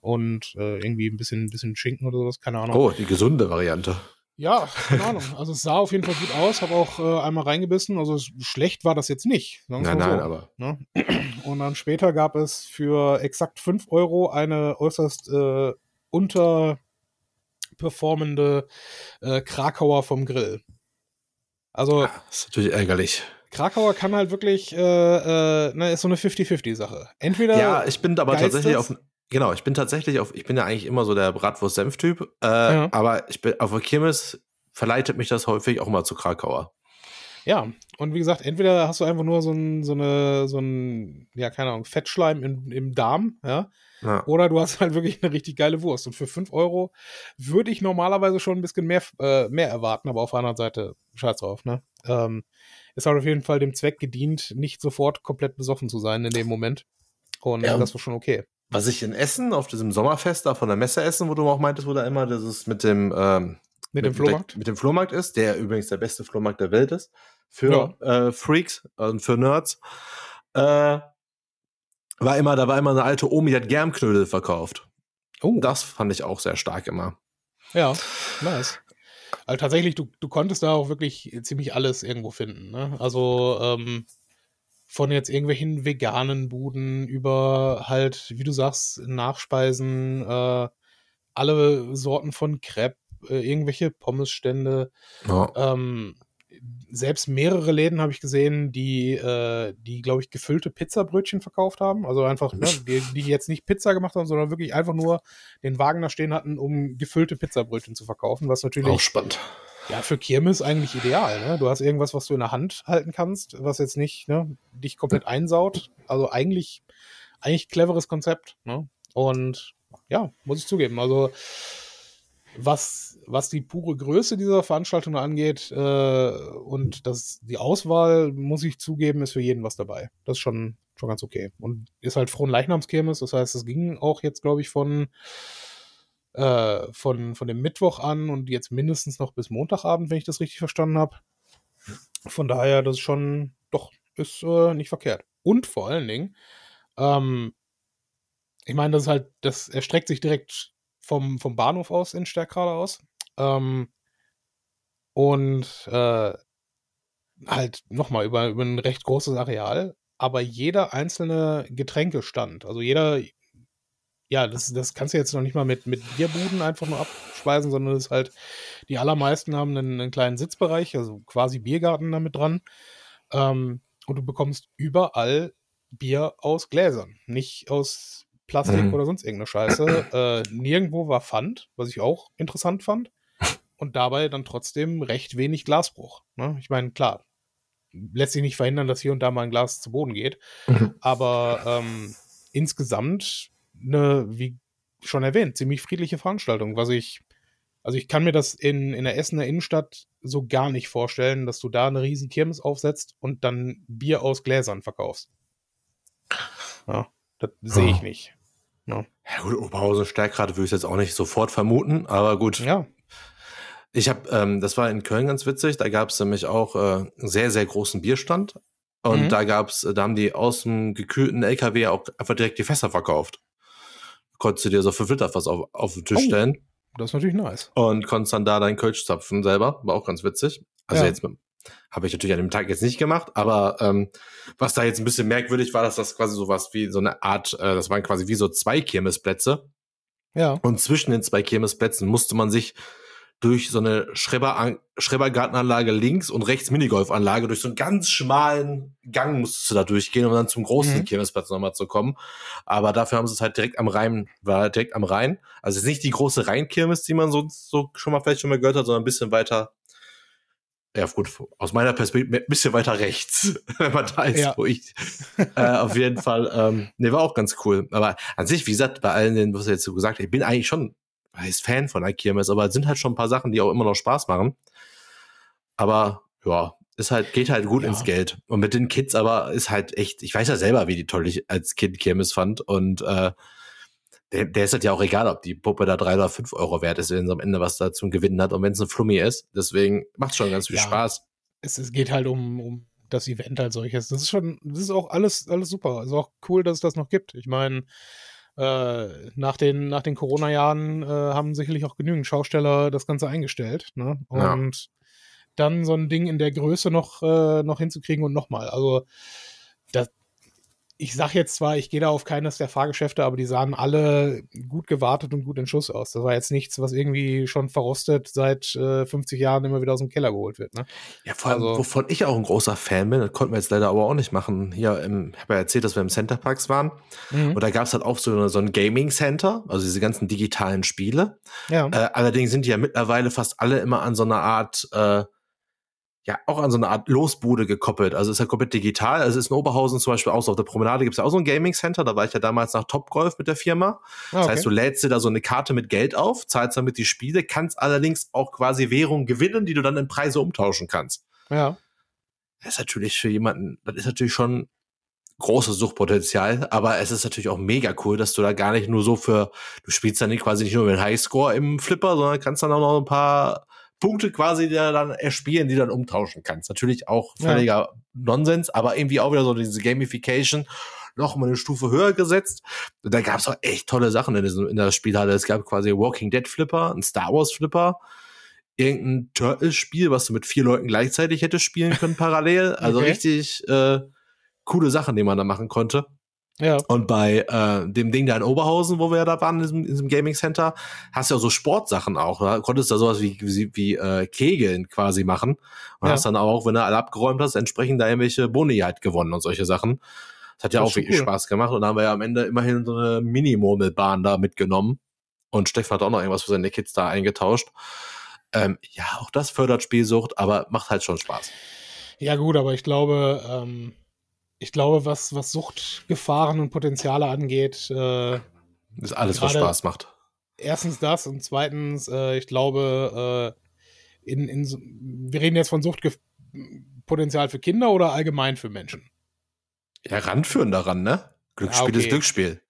und äh, irgendwie ein bisschen, bisschen Schinken oder sowas, keine Ahnung. Oh, die gesunde Variante. Ja, keine Ahnung. Also es sah auf jeden Fall gut aus, habe auch äh, einmal reingebissen. Also schlecht war das jetzt nicht. Nein, mal nein, so, aber. Ne? Und dann später gab es für exakt 5 Euro eine äußerst äh, unterperformende äh, Krakauer vom Grill. Also Das ist natürlich ärgerlich. Krakauer kann halt wirklich, äh, äh, ne, ist so eine 50-50-Sache. Entweder Ja, ich bin aber geilstes- tatsächlich auf. Genau, ich bin tatsächlich auf. Ich bin ja eigentlich immer so der Bratwurst-Senf-Typ. Äh, Ja. Aber ich bin auf der Kirmes verleitet mich das häufig auch mal zu Krakauer. Ja, und wie gesagt, entweder hast du einfach nur so ein, so eine, so ein, ja, keine Ahnung, Fettschleim im, im Darm, ja, Ja. oder du hast halt wirklich eine richtig geile Wurst. Und für 5 Euro würde ich normalerweise schon ein bisschen mehr, äh, mehr erwarten, aber auf der anderen Seite, scheiß drauf, ne? Ähm, ist halt auf jeden Fall dem Zweck gedient, nicht sofort komplett besoffen zu sein in dem Moment. Und Ja. das war schon okay. Was ich in Essen, auf diesem Sommerfest da von der Messe Essen, wo du auch meintest, wo da immer das mit dem, ähm, Mit dem Flohmarkt? Mit dem Flohmarkt ist, der übrigens der beste Flohmarkt der Welt ist. Für äh, Freaks und für Nerds. Äh, war immer, da war immer eine alte Omi, die hat Germknödel verkauft. Oh. Das fand ich auch sehr stark immer. Ja, nice. Also tatsächlich, du, du konntest da auch wirklich ziemlich alles irgendwo finden. Ne? Also ähm, von jetzt irgendwelchen veganen Buden über halt, wie du sagst, Nachspeisen, äh, alle Sorten von Crepe, äh, irgendwelche Pommesstände. Ja. Ähm, selbst mehrere Läden habe ich gesehen, die, äh, die glaube ich, gefüllte Pizzabrötchen verkauft haben. Also einfach, ne, die, die jetzt nicht Pizza gemacht haben, sondern wirklich einfach nur den Wagen da stehen hatten, um gefüllte Pizzabrötchen zu verkaufen, was natürlich. Auch spannend. Ja, für Kirmes eigentlich ideal. Ne? Du hast irgendwas, was du in der Hand halten kannst, was jetzt nicht ne, dich komplett einsaut. Also eigentlich, eigentlich cleveres Konzept. Ne? Und ja, muss ich zugeben. Also was, was die pure Größe dieser Veranstaltung angeht äh, und das, die Auswahl, muss ich zugeben, ist für jeden was dabei. Das ist schon, schon ganz okay. Und ist halt frohen Leichnamskirmes, das heißt, es ging auch jetzt, glaube ich, von, äh, von, von dem Mittwoch an und jetzt mindestens noch bis Montagabend, wenn ich das richtig verstanden habe. Von daher, das ist schon, doch, ist äh, nicht verkehrt. Und vor allen Dingen, ähm, ich meine, das ist halt, das erstreckt sich direkt vom, vom Bahnhof aus in Stärkrade aus. Ähm, und äh, halt nochmal über, über ein recht großes Areal, aber jeder einzelne Getränkestand, also jeder, ja, das, das kannst du jetzt noch nicht mal mit, mit Bierbuden einfach nur abspeisen, sondern es ist halt, die allermeisten haben einen, einen, kleinen Sitzbereich, also quasi Biergarten damit dran. Ähm, und du bekommst überall Bier aus Gläsern, nicht aus Plastik mhm. oder sonst irgendeine Scheiße. Äh, nirgendwo war Pfand, was ich auch interessant fand. Und dabei dann trotzdem recht wenig Glasbruch. Ne? Ich meine, klar, lässt sich nicht verhindern, dass hier und da mal ein Glas zu Boden geht. Mhm. Aber ähm, insgesamt eine, wie schon erwähnt, ziemlich friedliche Veranstaltung, was ich, also ich kann mir das in, in der Essener Innenstadt so gar nicht vorstellen, dass du da eine riesen Kirmes aufsetzt und dann Bier aus Gläsern verkaufst. Ja, das sehe ich nicht. Ja, ja gut, Oberhausen Stärkrade würde ich jetzt auch nicht sofort vermuten, aber gut. Ja. Ich habe, ähm, das war in Köln ganz witzig, da gab es nämlich auch äh, einen sehr, sehr großen Bierstand. Und mhm. da gab's, da haben die aus dem gekühlten LKW auch einfach direkt die Fässer verkauft. Konntest du dir so 5 Liter Fass auf, auf den Tisch oh, stellen. Das ist natürlich nice. Und konntest dann da deinen Kölsch zapfen selber. War auch ganz witzig. Also ja. jetzt mit, habe ich natürlich an dem Tag jetzt nicht gemacht, aber ähm, was da jetzt ein bisschen merkwürdig war, dass das quasi so was wie so eine Art, äh, das waren quasi wie so zwei Kirmesplätze. Ja. Und zwischen den zwei Kirmesplätzen musste man sich durch so eine Schreber Schrebergartenanlage links und rechts Minigolfanlage durch so einen ganz schmalen Gang musstest du da durchgehen, um dann zum großen mhm. Kirmesplatz nochmal zu kommen. Aber dafür haben sie es halt direkt am Rhein, war direkt am Rhein. Also es ist nicht die große Rheinkirmes, die man sonst so schon mal vielleicht schon mal gehört hat, sondern ein bisschen weiter ja gut, aus meiner Perspektive ein bisschen weiter rechts, wenn man da ist, ja. wo ich äh, auf jeden Fall, ähm, ne, war auch ganz cool. Aber an sich, wie gesagt, bei allen, den, was er jetzt so gesagt hat, ich bin eigentlich schon, ist Fan von der Kirmes, aber es sind halt schon ein paar Sachen, die auch immer noch Spaß machen. Aber ja, ist halt, geht halt gut ja. ins Geld. Und mit den Kids aber ist halt echt, ich weiß ja selber, wie die toll ich als Kind Kirmes fand. Und äh, der, der ist halt ja auch egal, ob die Puppe da drei oder fünf Euro wert ist, wenn sie am Ende was da zum Gewinnen hat und wenn es ein Flummi ist. Deswegen macht schon ganz viel ja, Spaß. Es, es geht halt um, um das Event als solches. Das ist schon, das ist auch alles, alles super. Also auch cool, dass es das noch gibt. Ich meine, äh, nach den, nach den Corona-Jahren äh, haben sicherlich auch genügend Schausteller das Ganze eingestellt. Ne? Und ja. dann so ein Ding in der Größe noch, äh, noch hinzukriegen und nochmal. Also ich sag jetzt zwar, ich gehe da auf keines der Fahrgeschäfte, aber die sahen alle gut gewartet und gut in Schuss aus. Das war jetzt nichts, was irgendwie schon verrostet seit äh, 50 Jahren immer wieder aus dem Keller geholt wird. Ne? Ja, vor allem, also, wovon ich auch ein großer Fan bin, das konnten wir jetzt leider aber auch nicht machen. Hier, im, ich habe ja erzählt, dass wir im Centerparks waren. Mhm. Und da gab es halt auch so, so ein Gaming Center, also diese ganzen digitalen Spiele. Ja. Äh, allerdings sind die ja mittlerweile fast alle immer an so einer Art äh, ja auch an so eine Art Losbude gekoppelt. Also ist ja komplett digital. Also ist in Oberhausen zum Beispiel auch so auf der Promenade gibt es ja auch so ein Gaming Center. Da war ich ja damals nach Topgolf mit der Firma. Ah, das heißt, du lädst dir da so eine Karte mit Geld auf, zahlst damit die Spiele, kannst allerdings auch quasi Währung gewinnen, die du dann in Preise umtauschen kannst. Ja. Das ist natürlich für jemanden, das ist natürlich schon großes Suchtpotenzial, aber es ist natürlich auch mega cool, dass du da gar nicht nur so für, du spielst dann nicht quasi nicht nur mit Highscore im Flipper, sondern kannst dann auch noch ein paar Punkte quasi die dann erspielen, die dann umtauschen kannst. Natürlich auch völliger ja. Nonsens, aber irgendwie auch wieder so diese Gamification. noch mal eine Stufe höher gesetzt. Und da gab es auch echt tolle Sachen in, diesem, in der Spielhalle. Es gab quasi Walking Dead Flipper, ein Star Wars Flipper, irgendein Turtles-Spiel, was du mit vier Leuten gleichzeitig hättest spielen können parallel. Also Okay. richtig äh, coole Sachen, die man da machen konnte. Ja. Und bei äh, dem Ding da in Oberhausen, wo wir ja da waren, in diesem, in diesem Gaming Center, hast du ja so Sportsachen auch. Da konntest du da sowas wie, wie, wie äh, Kegeln quasi machen. Und Ja. hast dann auch, wenn du alle abgeräumt hast, entsprechend da irgendwelche Boni halt gewonnen und solche Sachen. Das hat ja Das auch wirklich cool. Spaß gemacht. Und da haben wir ja am Ende immerhin so eine Mini-Murmelbahn da mitgenommen. Und Steffen hat auch noch irgendwas für seine Kids da eingetauscht. Ähm, ja, auch das fördert Spielsucht, aber macht halt schon Spaß. Ja, gut, aber ich glaube, ähm, ich glaube, was, was Suchtgefahren und Potenziale angeht, äh, ist alles, was Spaß macht. erstens das und zweitens, äh, ich glaube, äh, in, in, wir reden jetzt von Suchtpotenzial für Kinder oder allgemein für Menschen? Ja, ranführen daran, ne? Glücksspiel Ja, ist okay. Glücksspiel.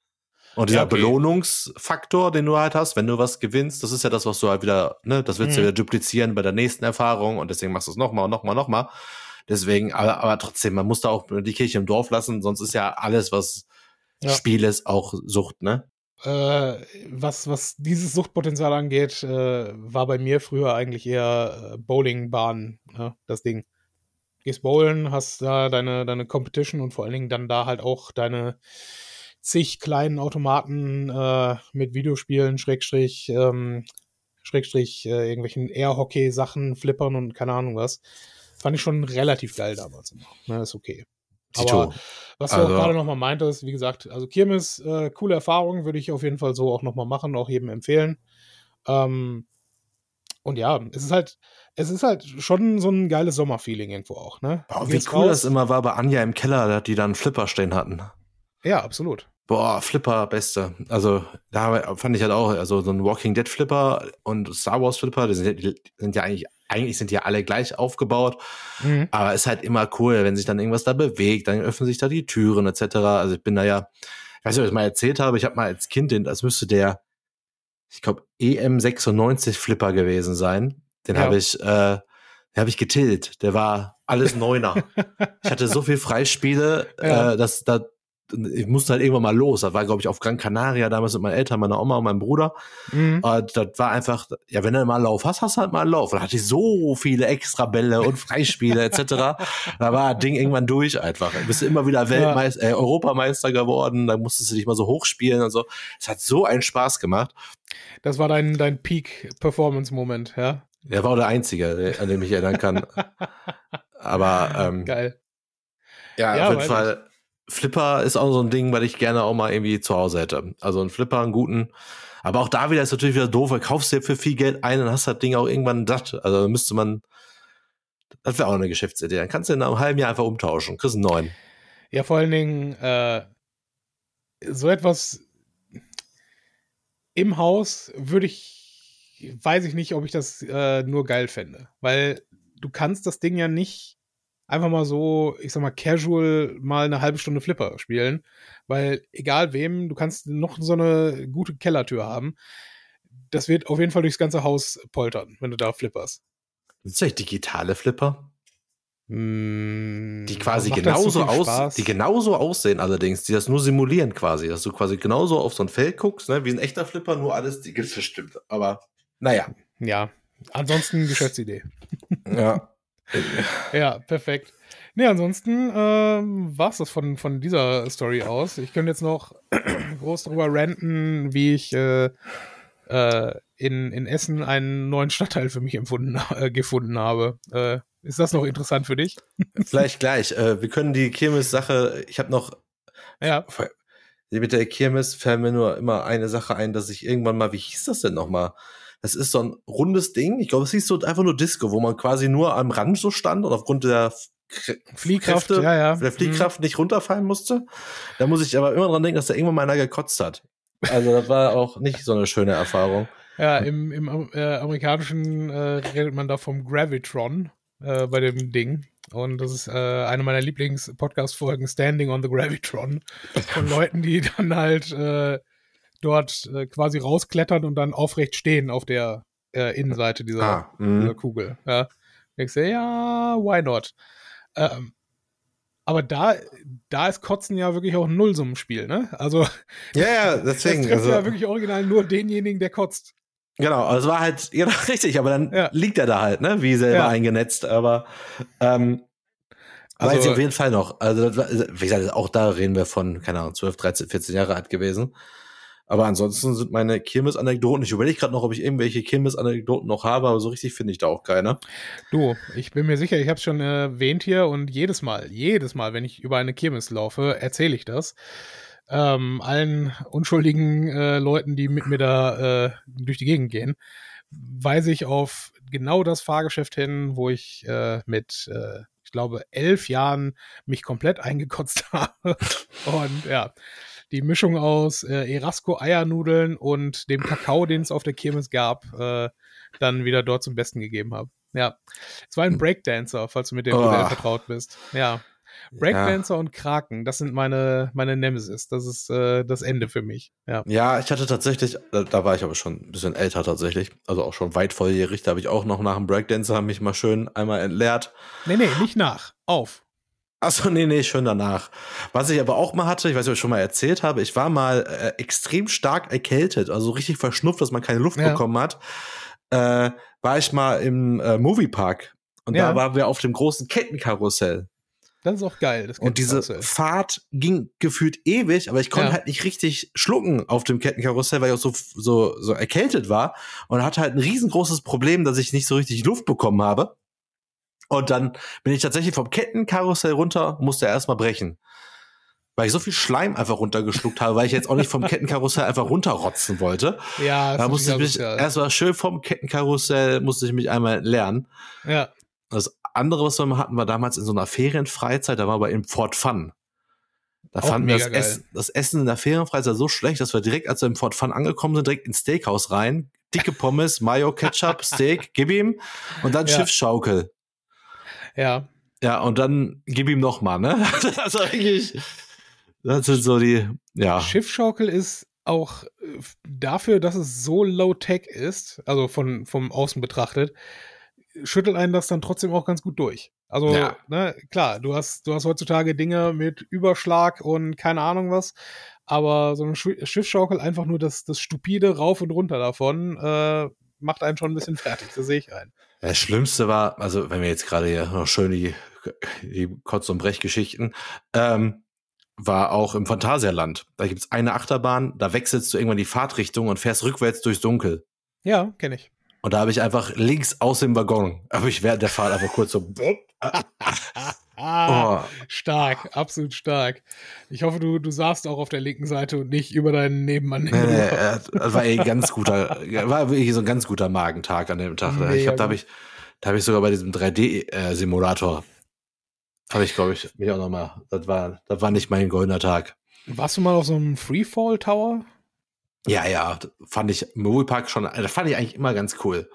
Und dieser Ja, okay. Belohnungsfaktor, den du halt hast, wenn du was gewinnst, das ist ja das, was du halt wieder, ne, das willst du Mhm. wieder duplizieren bei der nächsten Erfahrung und deswegen machst du es nochmal und nochmal, nochmal. Deswegen, aber, aber trotzdem, man muss da auch die Kirche im Dorf lassen, sonst ist ja alles, was Ja. Spiel ist, auch Sucht, ne? Äh, was, was dieses Suchtpotenzial angeht, äh, war bei mir früher eigentlich eher äh, Bowlingbahn, ne, das Ding. Gehst bowlen, hast da deine, deine Competition und vor allen Dingen dann da halt auch deine zig kleinen Automaten äh, mit Videospielen, Schrägstrich, ähm, Schrägstrich, äh, irgendwelchen Air-Hockey-Sachen, Flippern und keine Ahnung was. Fand ich schon relativ geil damals. immer. Ne, ist okay. Aber was du Also- auch gerade nochmal meintest, wie gesagt, also Kirmes, äh, coole Erfahrung, würde ich auf jeden Fall so auch nochmal machen, auch jedem empfehlen. Ähm, und ja, es ist halt, es ist halt schon so ein geiles Sommerfeeling irgendwo auch, ne? Du wie cool raus- das immer war bei Anja im Keller, die dann Flipper stehen hatten. Ja, absolut. Boah, Flipper, beste. Also, da fand ich halt auch, also so ein Walking Dead Flipper und Star Wars Flipper, die sind, die sind ja eigentlich, eigentlich sind die ja alle gleich aufgebaut. Mhm. Aber ist halt immer cool, wenn sich dann irgendwas da bewegt, dann öffnen sich da die Türen etc. Also ich bin da ja, ich weiß nicht, ob ich mal erzählt habe, ich habe mal als Kind den, das müsste der, ich glaube, EM96 Flipper gewesen sein. Den Ja. habe ich, äh, den habe ich getillt. Der war alles Neuner. ich hatte so viel Freispiele, Ja. äh, dass da ich musste halt irgendwann mal los. Das war, glaube ich, auf Gran Canaria damals mit meinen Eltern, meiner Oma und meinem Bruder. Mhm. Und das war einfach, ja, wenn du mal einen Lauf hast, hast du halt mal einen Lauf. Da hatte ich so viele Extrabälle und Freispiele etc. Da war das Ding irgendwann durch einfach. Du bist immer wieder Weltmeister, äh, Europameister geworden, da musstest du dich mal so hochspielen und so. Es hat so einen Spaß gemacht. Das war dein, dein Peak-Performance-Moment, ja? Er war auch der Einzige, der- an den ich mich erinnern kann. Aber ähm, Geil. ja, Ja, auf jeden Fall. Flipper ist auch so ein Ding, was ich gerne auch mal irgendwie zu Hause hätte. Also ein Flipper, einen guten. Aber auch da wieder ist natürlich wieder doof, weil kaufst dir für viel Geld ein und hast das Ding auch irgendwann satt. Also müsste man, das wäre auch eine Geschäftsidee. Dann kannst du in einem halben Jahr einfach umtauschen. Kriegst einen neuen. Ja, vor allen Dingen, äh, so etwas im Haus würde ich, weiß ich nicht, ob ich das äh, nur geil fände. Weil du kannst das Ding ja nicht einfach mal so, ich sag mal, casual mal eine halbe Stunde Flipper spielen. Weil egal wem, du kannst noch so eine gute Kellertür haben. Das wird auf jeden Fall durchs ganze Haus poltern, wenn du da flipperst. Das ist ja digitale Flipper, Mm, die quasi das so genauso aus, die genauso aussehen allerdings, die das nur simulieren quasi, dass du quasi genauso auf so ein Feld guckst, ne, wie ein echter Flipper, nur alles, die gibt's bestimmt. Aber naja, Ja, ansonsten Geschäftsidee. ja. Ja, perfekt. Nee, ansonsten ähm, war es das von, von dieser Story aus. Ich könnte jetzt noch groß darüber ranten, wie ich äh, äh, in, in Essen einen neuen Stadtteil für mich empfunden, äh, gefunden habe. Äh, ist das noch interessant für dich? Vielleicht gleich. Äh, wir können die Kirmes-Sache, ich habe noch Ja. mit der Kirmes fällt mir nur immer eine Sache ein, dass ich irgendwann mal, wie hieß das denn nochmal? Das ist so ein rundes Ding. Ich glaube, es hieß so einfach nur Disco, wo man quasi nur am Rand so stand und aufgrund der K Fliehkraft, Kräfte, ja, ja. der Fliehkraft nicht runterfallen musste. Da muss ich aber immer dran denken, dass da irgendwann mal einer gekotzt hat. Also das war auch nicht so eine schöne Erfahrung. Ja, im, im äh, amerikanischen äh, redet man da vom Gravitron äh, bei dem Ding. Und das ist äh, eine meiner Lieblings-Podcast-Folgen, Standing on the Gravitron. Von Leuten, die dann halt äh, dort äh, quasi rausklettern und dann aufrecht stehen auf der äh, Innenseite dieser, Ah, dieser mh. Kugel. Ja. Ich sehe, ja, why not? Ähm, Aber da, da ist Kotzen ja wirklich auch ein Nullsummenspiel, ne? Also, Ja, ja, deswegen. das Also, ja wirklich original nur denjenigen, der kotzt. genau, also es war halt, ja, richtig, aber dann Ja. liegt er da halt, ne, wie selber Ja. eingenetzt, aber, ähm, Also- weiß ich auf jeden Fall noch. Also, war, wie gesagt, auch da reden wir von, keine Ahnung, 12, 13, 14 Jahre alt gewesen. Aber ansonsten sind meine Kirmes-Anekdoten, ich überlege gerade noch, ob ich irgendwelche Kirmes-Anekdoten noch habe, aber so richtig finde ich da auch keine. Du, ich bin mir sicher, ich habe es schon erwähnt hier und jedes Mal, jedes Mal, wenn ich über eine Kirmes laufe, erzähle ich das. Ähm, allen unschuldigen äh, Leuten, die mit mir da äh, durch die Gegend gehen, weise ich auf genau das Fahrgeschäft hin, wo ich äh, mit, äh, ich glaube, elf Jahren mich komplett eingekotzt habe. und ja, die Mischung aus äh, Erasco-Eiernudeln und dem Kakao, den es auf der Kirmes gab, äh, dann wieder dort zum Besten gegeben habe. Ja. Es war ein Breakdancer, falls du mit dem Oh. Modell vertraut bist. Ja. Breakdancer und Kraken, das sind meine, meine Nemesis. Das ist äh, das Ende für mich. Ja. Ja, ich hatte tatsächlich, da, da war ich aber schon ein bisschen älter tatsächlich, also auch schon weit volljährig, da habe ich auch noch nach dem Breakdancer mich mal schön einmal entleert. Nee, nee, nicht nach. Auf. Achso, nee, nee, schön danach. Was ich aber auch mal hatte, ich weiß nicht, ob ich schon mal erzählt habe, ich war mal äh, extrem stark erkältet, also richtig verschnupft, dass man keine Luft Ja. bekommen hat. Äh, war ich mal im äh, Moviepark und Ja. da waren wir auf dem großen Kettenkarussell. Das ist auch geil. Das Und diese. Fahrt ging gefühlt ewig, aber ich konnte Ja. halt nicht richtig schlucken auf dem Kettenkarussell, weil ich auch so, so, so erkältet war und hatte halt ein riesengroßes Problem, dass ich nicht so richtig Luft bekommen habe. Und dann bin ich tatsächlich vom Kettenkarussell runter, musste erstmal brechen. Weil ich so viel Schleim einfach runtergeschluckt habe, weil ich jetzt auch nicht vom Kettenkarussell einfach runterrotzen wollte. Ja, Da das musste ich mich asozial. erstmal schön vom Kettenkarussell, musste ich mich einmal lernen. Ja. Das andere, was wir mal hatten, war damals in so einer Ferienfreizeit, da war aber im Fort Fun. Da Auch fanden wir das. Essen, das Essen in der Ferienfreizeit so schlecht, dass wir direkt, als wir im Fort Fun angekommen sind, direkt ins Steakhouse rein. Dicke Pommes, Mayo, Ketchup, Steak, gib ihm. Und dann Ja. Schiffsschaukel. Ja. Ja, und dann gib ihm noch mal, ne? Das ist eigentlich, das sind so die, ja. Schiffschaukel ist auch äh, dafür, dass es so low-tech ist, also von, vom Außen betrachtet, schüttelt einen das dann trotzdem auch ganz gut durch. Also, Ja. ne, klar, du hast, du hast heutzutage Dinge mit Überschlag und keine Ahnung was, aber so eine Schi- Schiffsschaukel, einfach nur das, das stupide Rauf und Runter davon, äh, macht einen schon ein bisschen fertig, das sehe ich ein. Das Schlimmste war, also wenn wir jetzt gerade hier noch schön die, die Kotz- und Brechgeschichten, ähm, war auch im Phantasialand. Da gibt's eine Achterbahn, da wechselst du irgendwann die Fahrtrichtung und fährst rückwärts durchs Dunkel. Ja, kenne ich. Und da habe ich einfach links aus dem Waggon, habe ich während der Fahrt einfach kurz so, Ah, oh, stark, absolut stark. Ich hoffe, du, du saßt auch auf der linken Seite und nicht über deinen Nebenmann. nee, nee, äh, das war eh ein ganz guter, war wirklich so ein ganz guter Magentag an dem Tag. Mega ich habe, da gut. habe ich, da habe ich sogar bei diesem 3D-Simulator, habe ich, glaube ich, mich auch noch mal, das war, das war nicht mein goldener Tag. Warst du mal auf so einem Freefall Tower? Ja, ja, fand ich im Moviepark schon, das fand ich eigentlich immer ganz cool.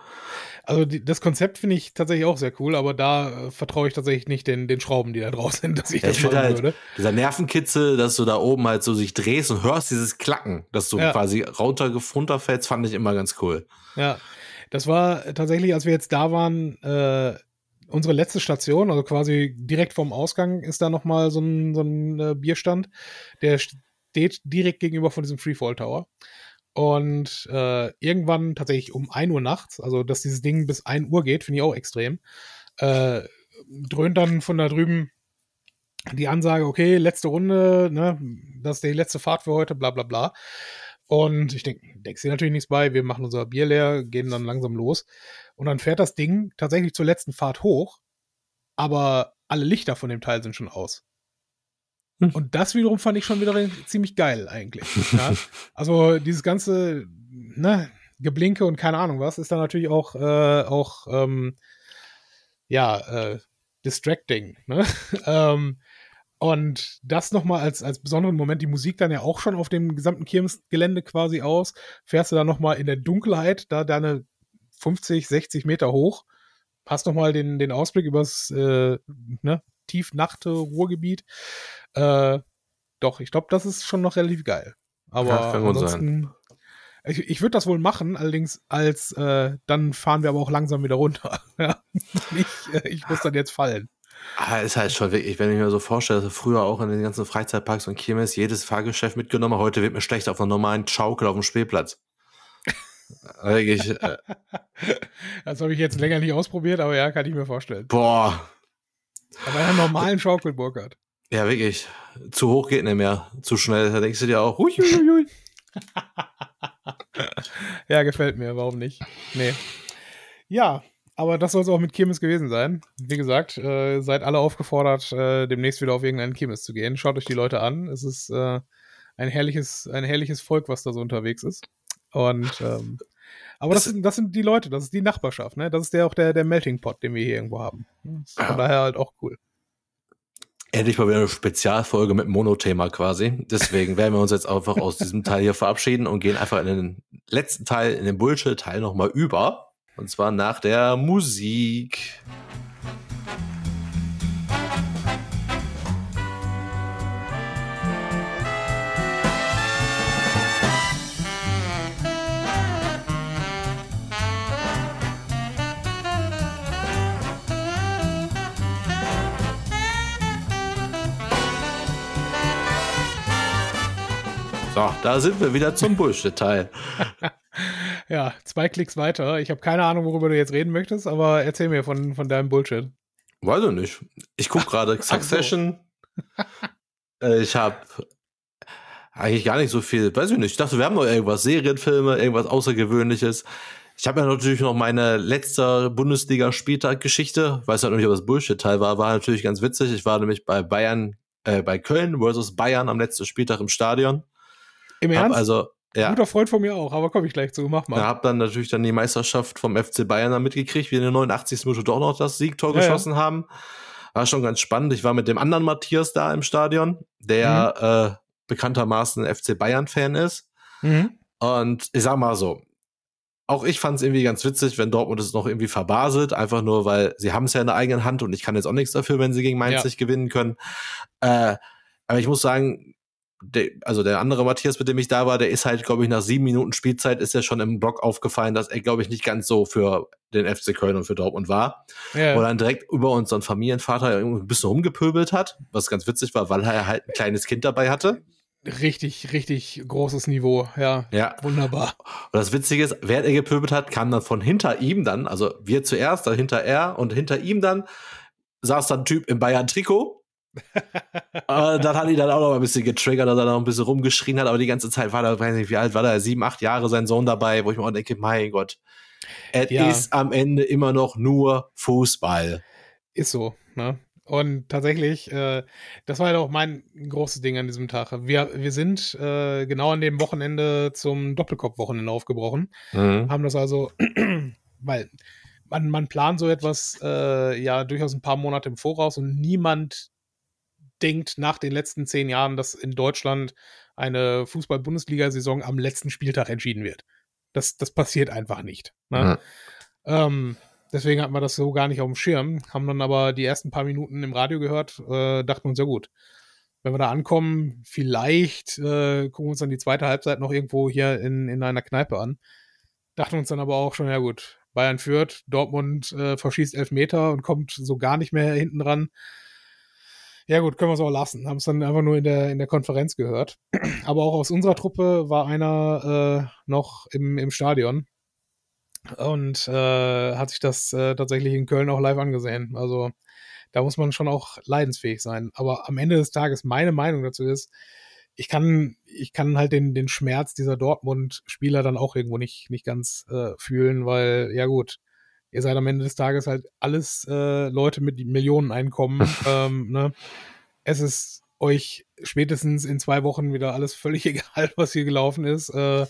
Also die, das Konzept finde ich tatsächlich auch sehr cool, aber da äh, vertraue ich tatsächlich nicht den, den Schrauben, die da drauf sind, dass ich Ja, das ich finde machen halt, würde. dieser Nervenkitzel, dass du da oben halt so sich drehst und hörst dieses Klacken, dass du Ja. quasi runter, runterfällst, fand ich immer ganz cool. Ja, das war tatsächlich, als wir jetzt da waren, äh, unsere letzte Station, also quasi direkt vorm Ausgang ist da nochmal so ein, so ein äh, Bierstand, der steht direkt gegenüber von diesem Freefall Tower. Und äh, irgendwann tatsächlich um 1 Uhr nachts, also dass dieses Ding bis 1 Uhr geht, finde ich auch extrem, äh, dröhnt dann von da drüben die Ansage, okay, letzte Runde, ne, das ist die letzte Fahrt für heute, bla bla bla. Und ich denke, denkst dir natürlich nichts bei, wir machen unser Bier leer, gehen dann langsam los. Und dann fährt das Ding tatsächlich zur letzten Fahrt hoch, aber alle Lichter von dem Teil sind schon aus. Hm. Und das wiederum fand ich schon wieder ziemlich geil eigentlich. Ja? Also dieses ganze ne, Geblinke und keine Ahnung was ist dann natürlich auch, äh, auch ähm, ja, äh, distracting. Ne? ähm, und das nochmal als, als besonderen Moment, die Musik dann ja auch schon auf dem gesamten Kirmesgelände quasi aus, fährst du dann nochmal in der Dunkelheit, da deine 50, 60 Meter hoch, hast nochmal den, den Ausblick übers äh, ne, tiefnachte Ruhrgebiet. Äh, doch, ich glaube, das ist schon noch relativ geil. Aber Ja, ansonsten, ich, ich würde das wohl machen, allerdings als, äh, dann fahren wir aber auch langsam wieder runter. nicht, äh, ich muss dann jetzt fallen. Ah, ist halt schon wirklich, wenn ich mir so vorstelle, dass früher auch in den ganzen Freizeitparks und Kirmes jedes Fahrgeschäft mitgenommen, heute wird mir schlecht auf einer normalen Schaukel auf dem Spielplatz. wirklich, äh, Das habe ich jetzt länger nicht ausprobiert, aber ja, kann ich mir vorstellen. boah, Aber einer normalen Schaukel, Burkhard. ja wirklich, zu hoch geht nicht mehr, zu schnell, da denkst du dir auch, hui, hui, hui, hui. Ja, gefällt mir, warum nicht? Nee. Ja, aber das soll es auch mit Kirmes gewesen sein. Wie gesagt, äh, seid alle aufgefordert, äh, demnächst wieder auf irgendeinen Kirmes zu gehen. Schaut euch die Leute an. Es ist äh, ein herrliches, ein herrliches Volk, was da so unterwegs ist. Und ähm, aber das, Es- sind, das sind die Leute, das ist die Nachbarschaft, ne? Das ist der auch der, der Melting Pot, den wir hier irgendwo haben. Das von Ja. daher halt auch cool. Endlich mal wieder eine Spezialfolge mit Monothema quasi. Deswegen werden wir uns jetzt einfach aus diesem Teil hier verabschieden und gehen einfach in den letzten Teil, in den Bullshit-Teil nochmal über. Und zwar nach der Musik. Da sind wir wieder zum Bullshit-Teil. Ja, zwei Klicks weiter. Ich habe keine Ahnung, worüber du jetzt reden möchtest, aber erzähl mir von, von deinem Bullshit. Weiß ich nicht. Ich gucke gerade Succession. Äh, ich habe eigentlich gar nicht so viel. Weiß ich nicht. Ich dachte, wir haben noch irgendwas. Serienfilme, irgendwas Außergewöhnliches. Ich habe ja natürlich noch meine letzte Bundesliga-Spieltag-Geschichte. Weiß halt noch nicht, ob das Bullshit-Teil war. War natürlich ganz witzig. Ich war nämlich bei Bayern, äh, bei Köln versus Bayern am letzten Spieltag im Stadion. Im Hab Ernst? also, ja. Guter Freund von mir auch, aber komme ich gleich zu. Mach mal. Ja, hab dann natürlich dann die Meisterschaft vom FC Bayern dann mitgekriegt, wie in der 89. Minute doch noch das Siegtor Ja, ja. geschossen haben. War schon ganz spannend. Ich war mit dem anderen Matthias da im Stadion, der äh, bekanntermaßen FC Bayern-Fan ist. Mhm. Und ich sag mal so, auch ich fand es irgendwie ganz witzig, wenn Dortmund es noch irgendwie verbaselt, einfach nur, weil sie haben es ja in der eigenen Hand und ich kann jetzt auch nichts dafür, wenn sie gegen Mainz Ja. nicht gewinnen können. Äh, aber ich muss sagen, der, also der andere Matthias, mit dem ich da war, der ist halt, glaube ich, nach sieben Minuten Spielzeit ist ja schon im Block aufgefallen, dass er, glaube ich, nicht ganz so für den FC Köln und für Dortmund war. Ja. Wo dann direkt über unseren Familienvater irgendwie ein bisschen rumgepöbelt hat, was ganz witzig war, weil er halt ein kleines Kind dabei hatte. Richtig, richtig großes Niveau. Ja, Ja. wunderbar. Und das Witzige ist, während er gepöbelt hat, kam dann von hinter ihm dann, also wir zuerst, dann hinter er und hinter ihm dann saß dann ein Typ im Bayern-Trikot. Äh, dann hat ihn dann auch noch ein bisschen getriggert, dass er noch ein bisschen rumgeschrien hat, aber die ganze Zeit war er, weiß nicht, wie alt war er, sieben, acht Jahre, sein Sohn dabei, wo ich mir auch denke, mein Gott, es Ja. ist am Ende immer noch nur Fußball. Ist so, ne? Und tatsächlich, äh, das war halt auch mein großes Ding an diesem Tag. Wir, wir sind äh, genau an dem Wochenende zum Doppelkopf-Wochenende aufgebrochen. Mhm. Haben das also, weil man, man plant so etwas äh, ja durchaus ein paar Monate im Voraus und niemand denkt nach den letzten zehn Jahren, dass in Deutschland eine Fußball-Bundesliga-Saison am letzten Spieltag entschieden wird. Das, das passiert einfach nicht. Ne? Ähm, deswegen hatten wir das so gar nicht auf dem Schirm, haben dann aber die ersten paar Minuten im Radio gehört, äh, dachten uns, ja gut, wenn wir da ankommen, vielleicht äh, gucken wir uns dann die zweite Halbzeit noch irgendwo hier in, in einer Kneipe an. Dachten uns dann aber auch schon, ja gut, Bayern führt, Dortmund äh, verschießt elf Meter und kommt so gar nicht mehr hinten dran. Ja gut, können wir es auch lassen. Haben es dann einfach nur in der, in der Konferenz gehört. Aber auch aus unserer Truppe war einer äh, noch im, im Stadion und äh, hat sich das äh, tatsächlich in Köln auch live angesehen. Also da muss man schon auch leidensfähig sein. Aber am Ende des Tages, meine Meinung dazu ist, ich kann, ich kann halt den, den Schmerz dieser Dortmund-Spieler dann auch irgendwo nicht, nicht ganz äh, fühlen, weil, ja gut, ihr seid am Ende des Tages halt alles äh, Leute mit Millioneneinkommen. ähm, ne? Es ist euch spätestens in zwei Wochen wieder alles völlig egal, was hier gelaufen ist. Äh,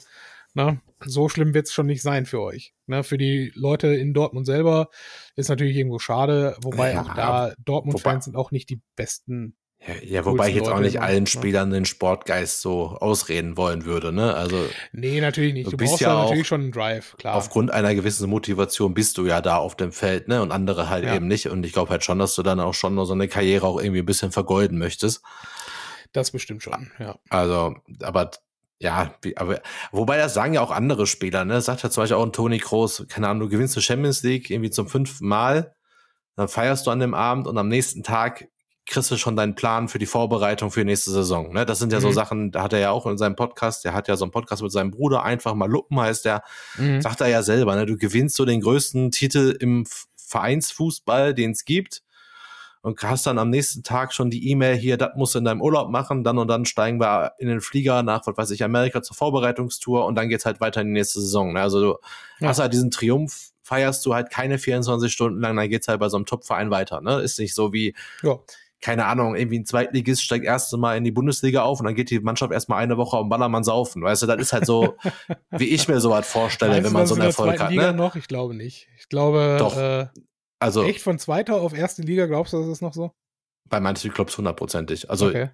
na, so schlimm wird es schon nicht sein für euch. Ne, für die Leute in Dortmund selber ist natürlich irgendwo schade, wobei Ja, auch da Dortmund-Fans sind auch nicht die besten. Ja, ja, wobei ich jetzt auch nicht immer, allen ne? Spielern den Sportgeist so ausreden wollen würde, ne? Also Nee, natürlich nicht. Du Du, bist brauchst ja natürlich schon einen Drive, klar. aufgrund einer gewissen Motivation bist du ja da auf dem Feld, ne? Und andere halt Ja. eben nicht. Und ich glaube halt schon, dass du dann auch schon so eine Karriere auch irgendwie ein bisschen vergeuden möchtest. Das bestimmt schon, ja. Also, aber ja, wie, aber wobei das sagen ja auch andere Spieler, ne? Das sagt ja zum Beispiel auch ein Toni Kroos, keine Ahnung, du gewinnst die Champions League irgendwie zum fünften Mal Dann feierst du an dem Abend und am nächsten Tag kriegst du schon deinen Plan für die Vorbereitung für die nächste Saison. Ne? Das sind ja mhm. so Sachen, da hat er ja auch in seinem Podcast, der hat ja so einen Podcast mit seinem Bruder, einfach mal Luppen heißt der, mhm. sagt er ja selber, ne? du gewinnst so den größten Titel im Vereinsfußball, den es gibt und hast dann am nächsten Tag schon die E-Mail hier, das musst du in deinem Urlaub machen, dann und dann steigen wir in den Flieger nach, was weiß ich, Amerika zur Vorbereitungstour und dann geht's halt weiter in die nächste Saison. Ne? Also du ja. hast halt diesen Triumph, feierst du halt keine 24 Stunden lang, dann geht's halt bei so einem Top-Verein weiter. Ne? Ist nicht so wie, ja keine Ahnung, irgendwie ein Zweitligist steigt erste Mal in die Bundesliga auf und dann geht die Mannschaft erstmal eine Woche am Ballermann saufen. Weißt du, das ist halt so, wie ich mir sowas vorstelle, Meinst wenn man so einen Erfolg hat. Liga ne? noch? Ich glaube nicht. Ich glaube, Doch. Äh, also, echt von zweiter auf erste Liga, glaubst du, das ist noch so? Bei manchen Clubs hundertprozentig. Also, okay.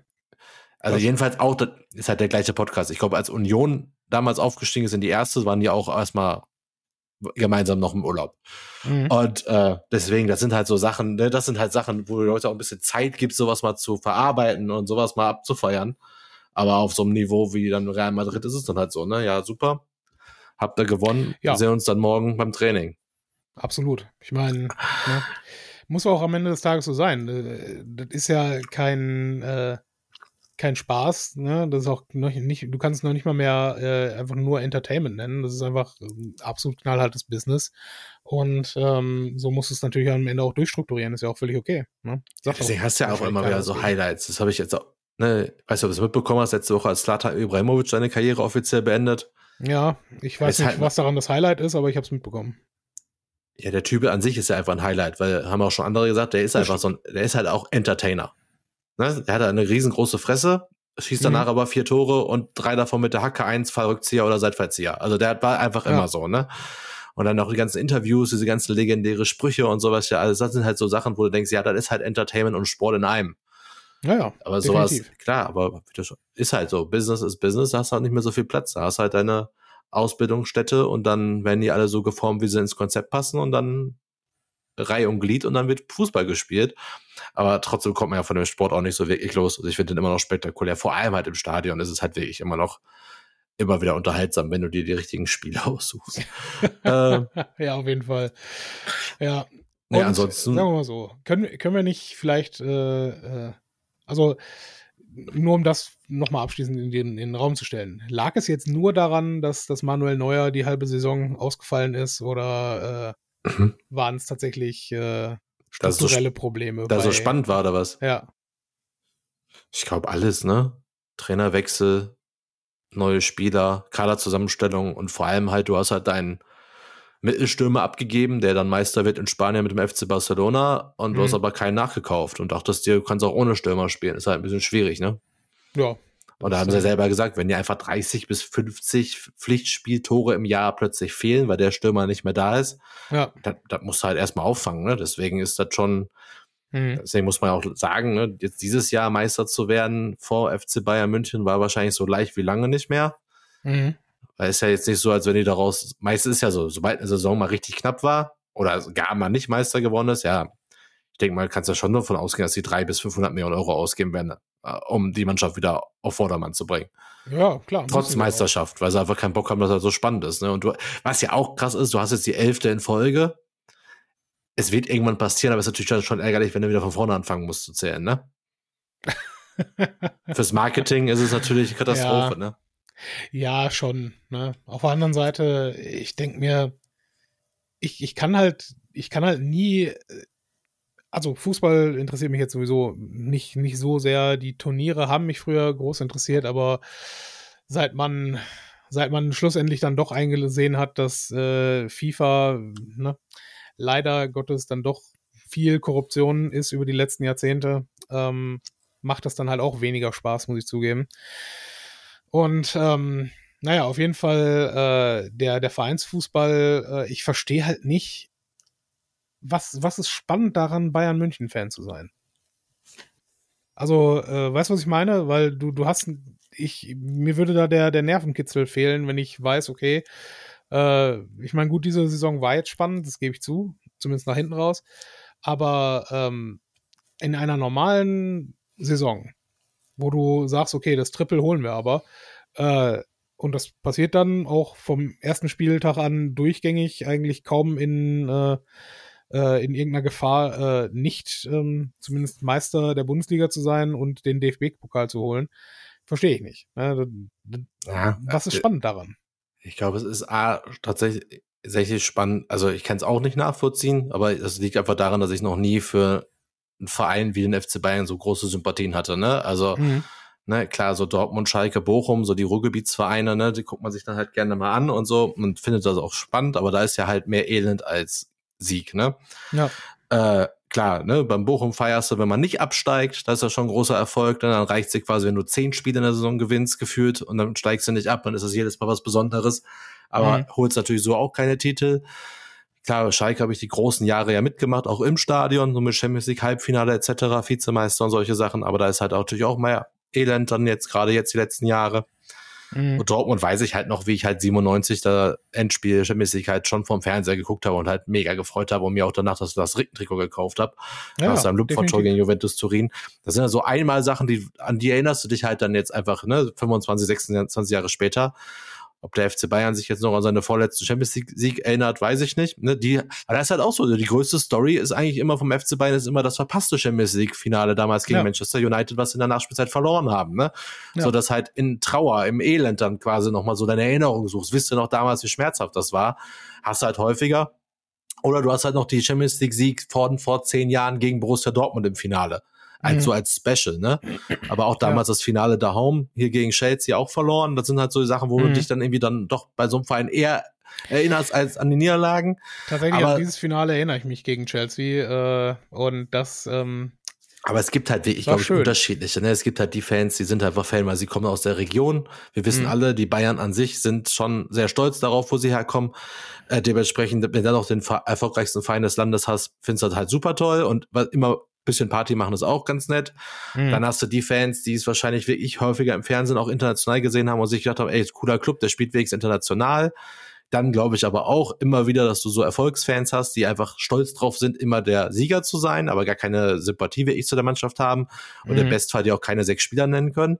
also jedenfalls auch, das ist halt der gleiche Podcast. Ich glaube, als Union damals aufgestiegen ist in die erste, waren die auch erstmal gemeinsam noch im Urlaub. Mhm. Und äh, deswegen, das sind halt so Sachen, ne, das sind halt Sachen, wo du Leute auch ein bisschen Zeit gibt, sowas mal zu verarbeiten und sowas mal abzufeiern. Aber auf so einem Niveau wie dann Real Madrid ist es dann halt so, ne? Ja, super. Habt ihr gewonnen. Ja. Wir sehen uns dann morgen beim Training. Absolut. Ich meine, ne, muss auch am Ende des Tages so sein. Äh, das ist ja kein äh, kein Spaß, ne? Das ist auch noch nicht, du kannst es noch nicht mal mehr äh, einfach nur Entertainment nennen. Das ist einfach ähm, absolut knallhartes Business. Und ähm, so muss es natürlich am Ende auch durchstrukturieren, ist ja auch völlig okay. Ne? Deswegen hast du ja auch immer wieder so Highlights. Das habe ich jetzt auch, ne, weißt du, ob du es mitbekommen hast, letzte Woche als Slata Ibrahimovic seine Karriere offiziell beendet. Ja, ich weiß nicht, halt was daran das Highlight ist, aber ich habe es mitbekommen. Ja, der Typ an sich ist ja einfach ein Highlight, weil haben auch schon andere gesagt, der ist einfach so ein, der ist halt auch Entertainer. Ne? Er hat eine riesengroße Fresse, schießt danach mhm. aber vier Tore und drei davon mit der Hacke, eins Fallrückzieher oder Seitfallzieher. Also der war einfach ja. immer so, ne? Und dann auch die ganzen Interviews, diese ganzen legendäre Sprüche und sowas, ja, alles das sind halt so Sachen, wo du denkst, ja, das ist halt Entertainment und Sport in einem. Ja, ja. Aber definitiv. sowas, klar, aber ist halt so. Business ist Business, da hast du halt nicht mehr so viel Platz. Da hast halt deine Ausbildungsstätte und dann werden die alle so geformt, wie sie ins Konzept passen und dann Reihe und Glied und dann wird Fußball gespielt. Aber trotzdem kommt man ja von dem Sport auch nicht so wirklich los. Also ich finde den immer noch spektakulär. Vor allem halt im Stadion ist es halt wirklich immer noch immer wieder unterhaltsam, wenn du dir die richtigen Spiele aussuchst. äh, ja, auf jeden Fall. Ja. Und, ja, ansonsten. Sagen wir mal so, können, können wir nicht vielleicht, äh, äh, also nur um das nochmal abschließend in den, in den Raum zu stellen. Lag es jetzt nur daran, dass, dass Manuel Neuer die halbe Saison ausgefallen ist oder äh, mhm. waren es tatsächlich äh, strukturelle so, Probleme. Da so spannend war oder was? Ja. Ich glaube alles, ne? Trainerwechsel, neue Spieler, Kaderzusammenstellung und vor allem halt, du hast halt deinen Mittelstürmer abgegeben, der dann Meister wird in Spanien mit dem FC Barcelona und mhm. du hast mhm. aber keinen nachgekauft und dachtest dir, du kannst auch ohne Stürmer spielen. Ist halt ein bisschen schwierig, ne? Ja. Und da haben sie ja selber gesagt, wenn dir einfach 30 bis 50 Pflichtspieltore im Jahr plötzlich fehlen, weil der Stürmer nicht mehr da ist, ja. das, das musst du halt erstmal auffangen. Ne? Deswegen ist das schon, mhm. deswegen muss man auch sagen, ne, jetzt dieses Jahr Meister zu werden vor FC Bayern München war wahrscheinlich so leicht wie lange nicht mehr. Mhm. Weil es ja jetzt nicht so, als wenn die daraus, meistens ist ja so, sobald eine Saison mal richtig knapp war oder gar mal nicht Meister geworden ist, ja, denke mal, kannst du ja schon davon ausgehen, dass die drei bis 500 Millionen Euro ausgeben werden, äh, um die Mannschaft wieder auf Vordermann zu bringen. Ja, klar. Trotz Meisterschaft, weil sie einfach keinen Bock haben, dass das so spannend ist. Ne? Und du, was ja auch krass ist, du hast jetzt die elfte in Folge. Es wird irgendwann passieren, aber es ist natürlich schon ärgerlich, wenn du wieder von vorne anfangen musst zu zählen, ne? Fürs Marketing ist es natürlich eine Katastrophe, ja. ne? Ja, schon. Ne? Auf der anderen Seite, ich denke mir, ich, ich kann halt, ich kann halt nie äh, also Fußball interessiert mich jetzt sowieso nicht, nicht so sehr. Die Turniere haben mich früher groß interessiert, aber seit man, seit man schlussendlich dann doch eingesehen hat, dass äh, FIFA ne, leider Gottes dann doch viel Korruption ist über die letzten Jahrzehnte, ähm, macht das dann halt auch weniger Spaß, muss ich zugeben. Und ähm, naja, auf jeden Fall äh, der, der Vereinsfußball, äh, ich verstehe halt nicht, was, was ist spannend daran, Bayern München-Fan zu sein? Also, äh, weißt du, was ich meine? Weil du, du hast, ich, mir würde da der, der Nervenkitzel fehlen, wenn ich weiß, okay, äh, ich meine, gut, diese Saison war jetzt spannend, das gebe ich zu, zumindest nach hinten raus. Aber ähm, in einer normalen Saison, wo du sagst, okay, das Triple holen wir aber, äh, und das passiert dann auch vom ersten Spieltag an durchgängig, eigentlich kaum in äh, äh, in irgendeiner Gefahr, äh, nicht ähm, zumindest Meister der Bundesliga zu sein und den DFB-Pokal zu holen. Verstehe ich nicht. Ne? Ja, Was ist spannend daran? Ich glaube, es ist A, tatsächlich, tatsächlich spannend. Also ich kann es auch nicht nachvollziehen, aber es liegt einfach daran, dass ich noch nie für einen Verein wie den FC Bayern so große Sympathien hatte. Ne? Also Mhm. ne, klar, so Dortmund, Schalke, Bochum, so die Ruhrgebietsvereine, ne, die guckt man sich dann halt gerne mal an und so und findet das auch spannend, aber da ist ja halt mehr Elend als Sieg, ne? Ja. Äh, klar, ne, beim Bochum feierst du, wenn man nicht absteigt, das ist ja schon ein großer Erfolg, ne? dann reicht dir quasi, wenn du zehn Spiele in der Saison gewinnst, gefühlt, und dann steigst du nicht ab, dann ist das jedes Mal was Besonderes, aber Mhm. holst natürlich so auch keine Titel. Klar, Schalke habe ich die großen Jahre ja mitgemacht, auch im Stadion, so mit Champions League, Halbfinale etc., Vizemeister und solche Sachen, aber da ist halt auch natürlich auch mehr Elend dann jetzt, gerade jetzt die letzten Jahre. Mhm. Und Dortmund weiß ich halt noch, wie ich halt 97 da Endspiel Champions League halt schon vom Fernseher geguckt habe und halt mega gefreut habe und mir auch danach das, das Rickentrikot gekauft habe. Ja, aus einem Lupfertor gegen Juventus Turin. Das sind ja so einmal Sachen, die, an die erinnerst du dich halt dann jetzt einfach, ne, 25, 26 Jahre später. Ob der FC Bayern sich jetzt noch an seine vorletzten Champions League Sieg erinnert, weiß ich nicht. Ne, die, aber das ist halt auch so. Die größte Story ist eigentlich immer vom FC Bayern ist immer das verpasste Champions League Finale damals gegen Ja. Manchester United, was sie in der Nachspielzeit verloren haben. Ne? Ja. So dass halt in Trauer, im Elend dann quasi nochmal so deine Erinnerung suchst. Wisst ihr noch damals, wie schmerzhaft das war? Hast du halt häufiger. Oder du hast halt noch die Champions League Sieg vor, vor zehn Jahren gegen Borussia Dortmund im Finale. Als Mhm. so als Special, ne? Aber auch damals das Finale da Home, hier gegen Chelsea auch verloren. Das sind halt so die Sachen, wo du Mhm. dich dann irgendwie dann doch bei so einem Verein eher erinnerst als an die Niederlagen. Tatsächlich Aber- an dieses Finale erinnere ich mich gegen Chelsea äh, und das ähm, Aber es gibt halt wirklich, glaube ich, unterschiedliche. Ne? Es gibt halt die Fans, die sind einfach Fan, weil sie kommen aus der Region. Wir wissen Mhm. alle, die Bayern an sich sind schon sehr stolz darauf, wo sie herkommen. Äh, dementsprechend, wenn du dann noch den erfolgreichsten Verein des Landes hast, findest du das halt super toll und was immer bisschen Party machen ist auch ganz nett. hm. Dann hast du die Fans, die es wahrscheinlich wirklich häufiger im Fernsehen auch international gesehen haben und sich gedacht haben, ey, cooler Club, der spielt wenigstens international. Dann glaube ich aber auch immer wieder, dass du so Erfolgsfans hast, die einfach stolz drauf sind, immer der Sieger zu sein, aber gar keine Sympathie wie ich zu der Mannschaft haben und im Mhm. Bestfall die auch keine sechs Spieler nennen können.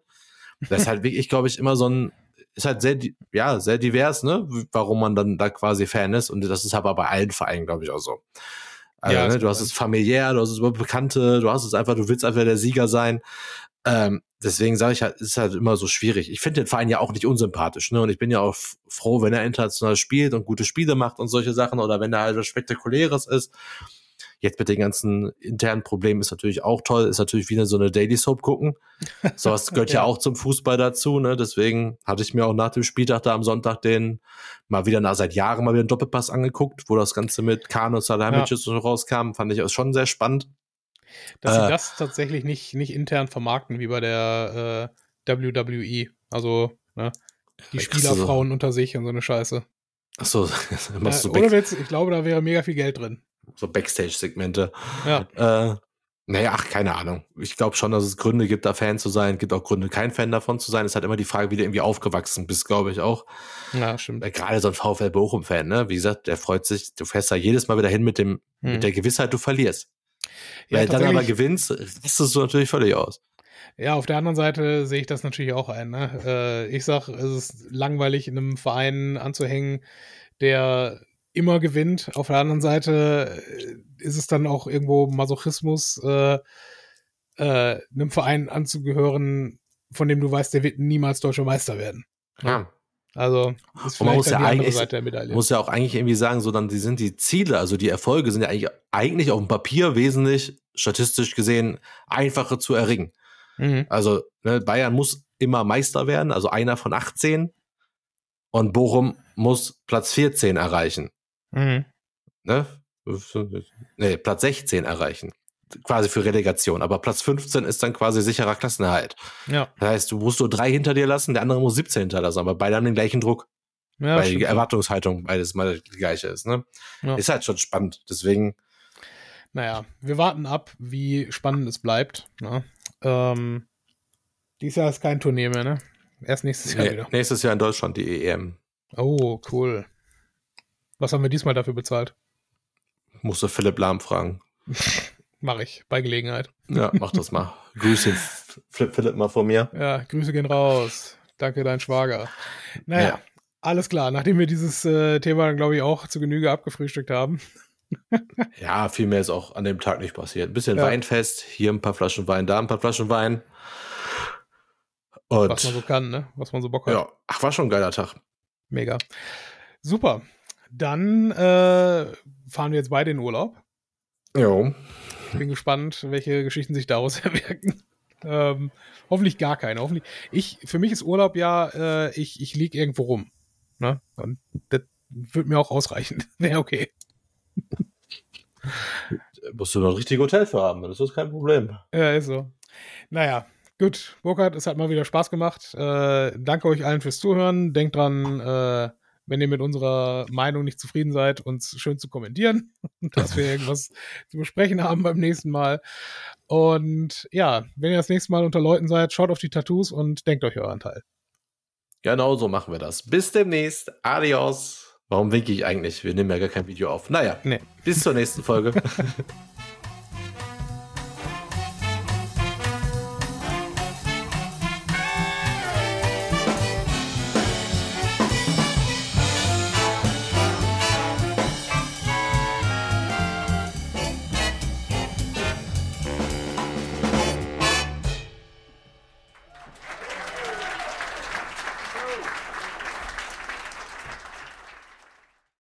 Das ist halt wirklich, glaube ich, immer so ein, ist halt sehr, ja, sehr divers, ne, warum man dann da quasi Fan ist und das ist aber bei allen Vereinen, glaube ich, auch so. Also, Ja, ne, du hast es familiär, du hast es über Bekannte, du hast es einfach, du willst einfach der Sieger sein. Ähm, deswegen sage ich halt, es ist halt immer so schwierig. Ich finde den Verein ja auch nicht unsympathisch, ne? Und ich bin ja auch froh, wenn er international spielt und gute Spiele macht und solche Sachen oder wenn er halt was Spektakuläres ist. Jetzt mit den ganzen internen Problemen ist natürlich auch toll, ist natürlich wieder so eine Daily Soap gucken. Sowas gehört ja. Ja. auch zum Fußball dazu, ne? Deswegen hatte ich mir auch nach dem Spieltag da am Sonntag den mal wieder nach seit Jahren mal wieder einen Doppelpass angeguckt, wo das Ganze mit Kano und Salihamidzic so rauskam, fand ich auch schon sehr spannend. dass sie äh, das tatsächlich nicht, nicht intern vermarkten, wie bei der äh, WWE. Also, ne, die Spielerfrauen unter sich und so eine Scheiße. Ach so, Äh, machst du so, ohne Witz, ich glaube, da wäre mega viel Geld drin. So Backstage-Segmente. Ja, Äh, naja, ach, keine Ahnung. Ich glaube schon, dass es Gründe gibt, da Fan zu sein. gibt auch Gründe, kein Fan davon zu sein. Es ist halt immer die Frage, wie du irgendwie aufgewachsen bist, glaube ich auch. ja stimmt. Äh, Gerade so ein VfL Bochum-Fan, ne? Wie gesagt, der freut sich, du fährst da jedes Mal wieder hin mit dem, Hm. mit der Gewissheit, du verlierst. Ja, Weil dann aber gewinnst, rastest du natürlich völlig aus. Ja, auf der anderen Seite sehe ich das natürlich auch ein. Ne? Äh, ich sag, es ist langweilig, in einem Verein anzuhängen, der immer gewinnt. Auf der anderen Seite äh, ist es dann auch irgendwo Masochismus, äh, äh, einem Verein anzugehören, von dem du weißt, der wird niemals deutscher Meister werden. Ja. Also ist Und man muss ja eigentlich- Seite der Medaille. Muss ja auch eigentlich irgendwie sagen, so dann, die sind die Ziele, also die Erfolge sind ja eigentlich, eigentlich auf dem Papier wesentlich statistisch gesehen einfacher zu erringen. mhm. Also ne, Bayern muss immer Meister werden, also einer von 18. Und Bochum muss Platz 14 erreichen. Mhm. Ne? Nee, Platz 16 erreichen. Quasi für Relegation. Aber Platz 15 ist dann quasi sicherer Klassenerhalt. Ja, Das heißt, du musst nur drei hinter dir lassen, der andere muss 17 hinterlassen, aber beide haben den gleichen Druck. ja weil die. Erwartungshaltung beides mal die gleiche ist. Ne? Ja. Ist halt schon spannend. Deswegen, Naja, wir warten ab, wie spannend es bleibt. Ne? Ähm, dies Jahr ist kein Turnier mehr, ne? Erst nächstes Jahr nee, wieder. nächstes Jahr in Deutschland die EM. Oh, cool. Was haben wir diesmal dafür bezahlt? Musste Philipp Lahm fragen. Mache ich, bei Gelegenheit. Ja, mach das mal. Grüß den Philipp, Philipp mal von mir. Ja, Grüße gehen raus. Danke, dein Schwager. Naja, Ja. alles klar. Nachdem wir dieses äh, Thema dann, glaube ich, auch zu Genüge abgefrühstückt haben, ja, viel mehr ist auch an dem Tag nicht passiert. Ein bisschen Ja. Weinfest, hier ein paar Flaschen Wein, da ein paar Flaschen Wein. Und Was man so kann, ne? Was man so Bock hat. ja, ach, war schon ein geiler Tag. Mega. Super. Dann äh, fahren wir jetzt beide in Urlaub. Jo. Bin gespannt, welche Geschichten sich daraus erwirken. Ähm, hoffentlich gar keine. Hoffentlich. Ich, für mich ist Urlaub ja, äh, ich, ich lieg irgendwo rum. Ne? Und das wird mir auch ausreichen. Wäre okay. Musst du noch ein richtiges Hotel für haben, das ist kein Problem. Ja, ist so. Naja, gut. Burkhard, es hat mal wieder Spaß gemacht. Äh, danke euch allen fürs Zuhören. Denkt dran, äh, wenn ihr mit unserer Meinung nicht zufrieden seid, uns schön zu kommentieren, dass wir irgendwas zu besprechen haben beim nächsten Mal. Und ja, wenn ihr das nächste Mal unter Leuten seid, schaut auf die Tattoos und denkt euch euren Teil. Genau so machen wir das. Bis demnächst. Adios. Warum winke ich eigentlich? Wir nehmen ja gar kein Video auf. Naja, Nee. bis zur nächsten Folge.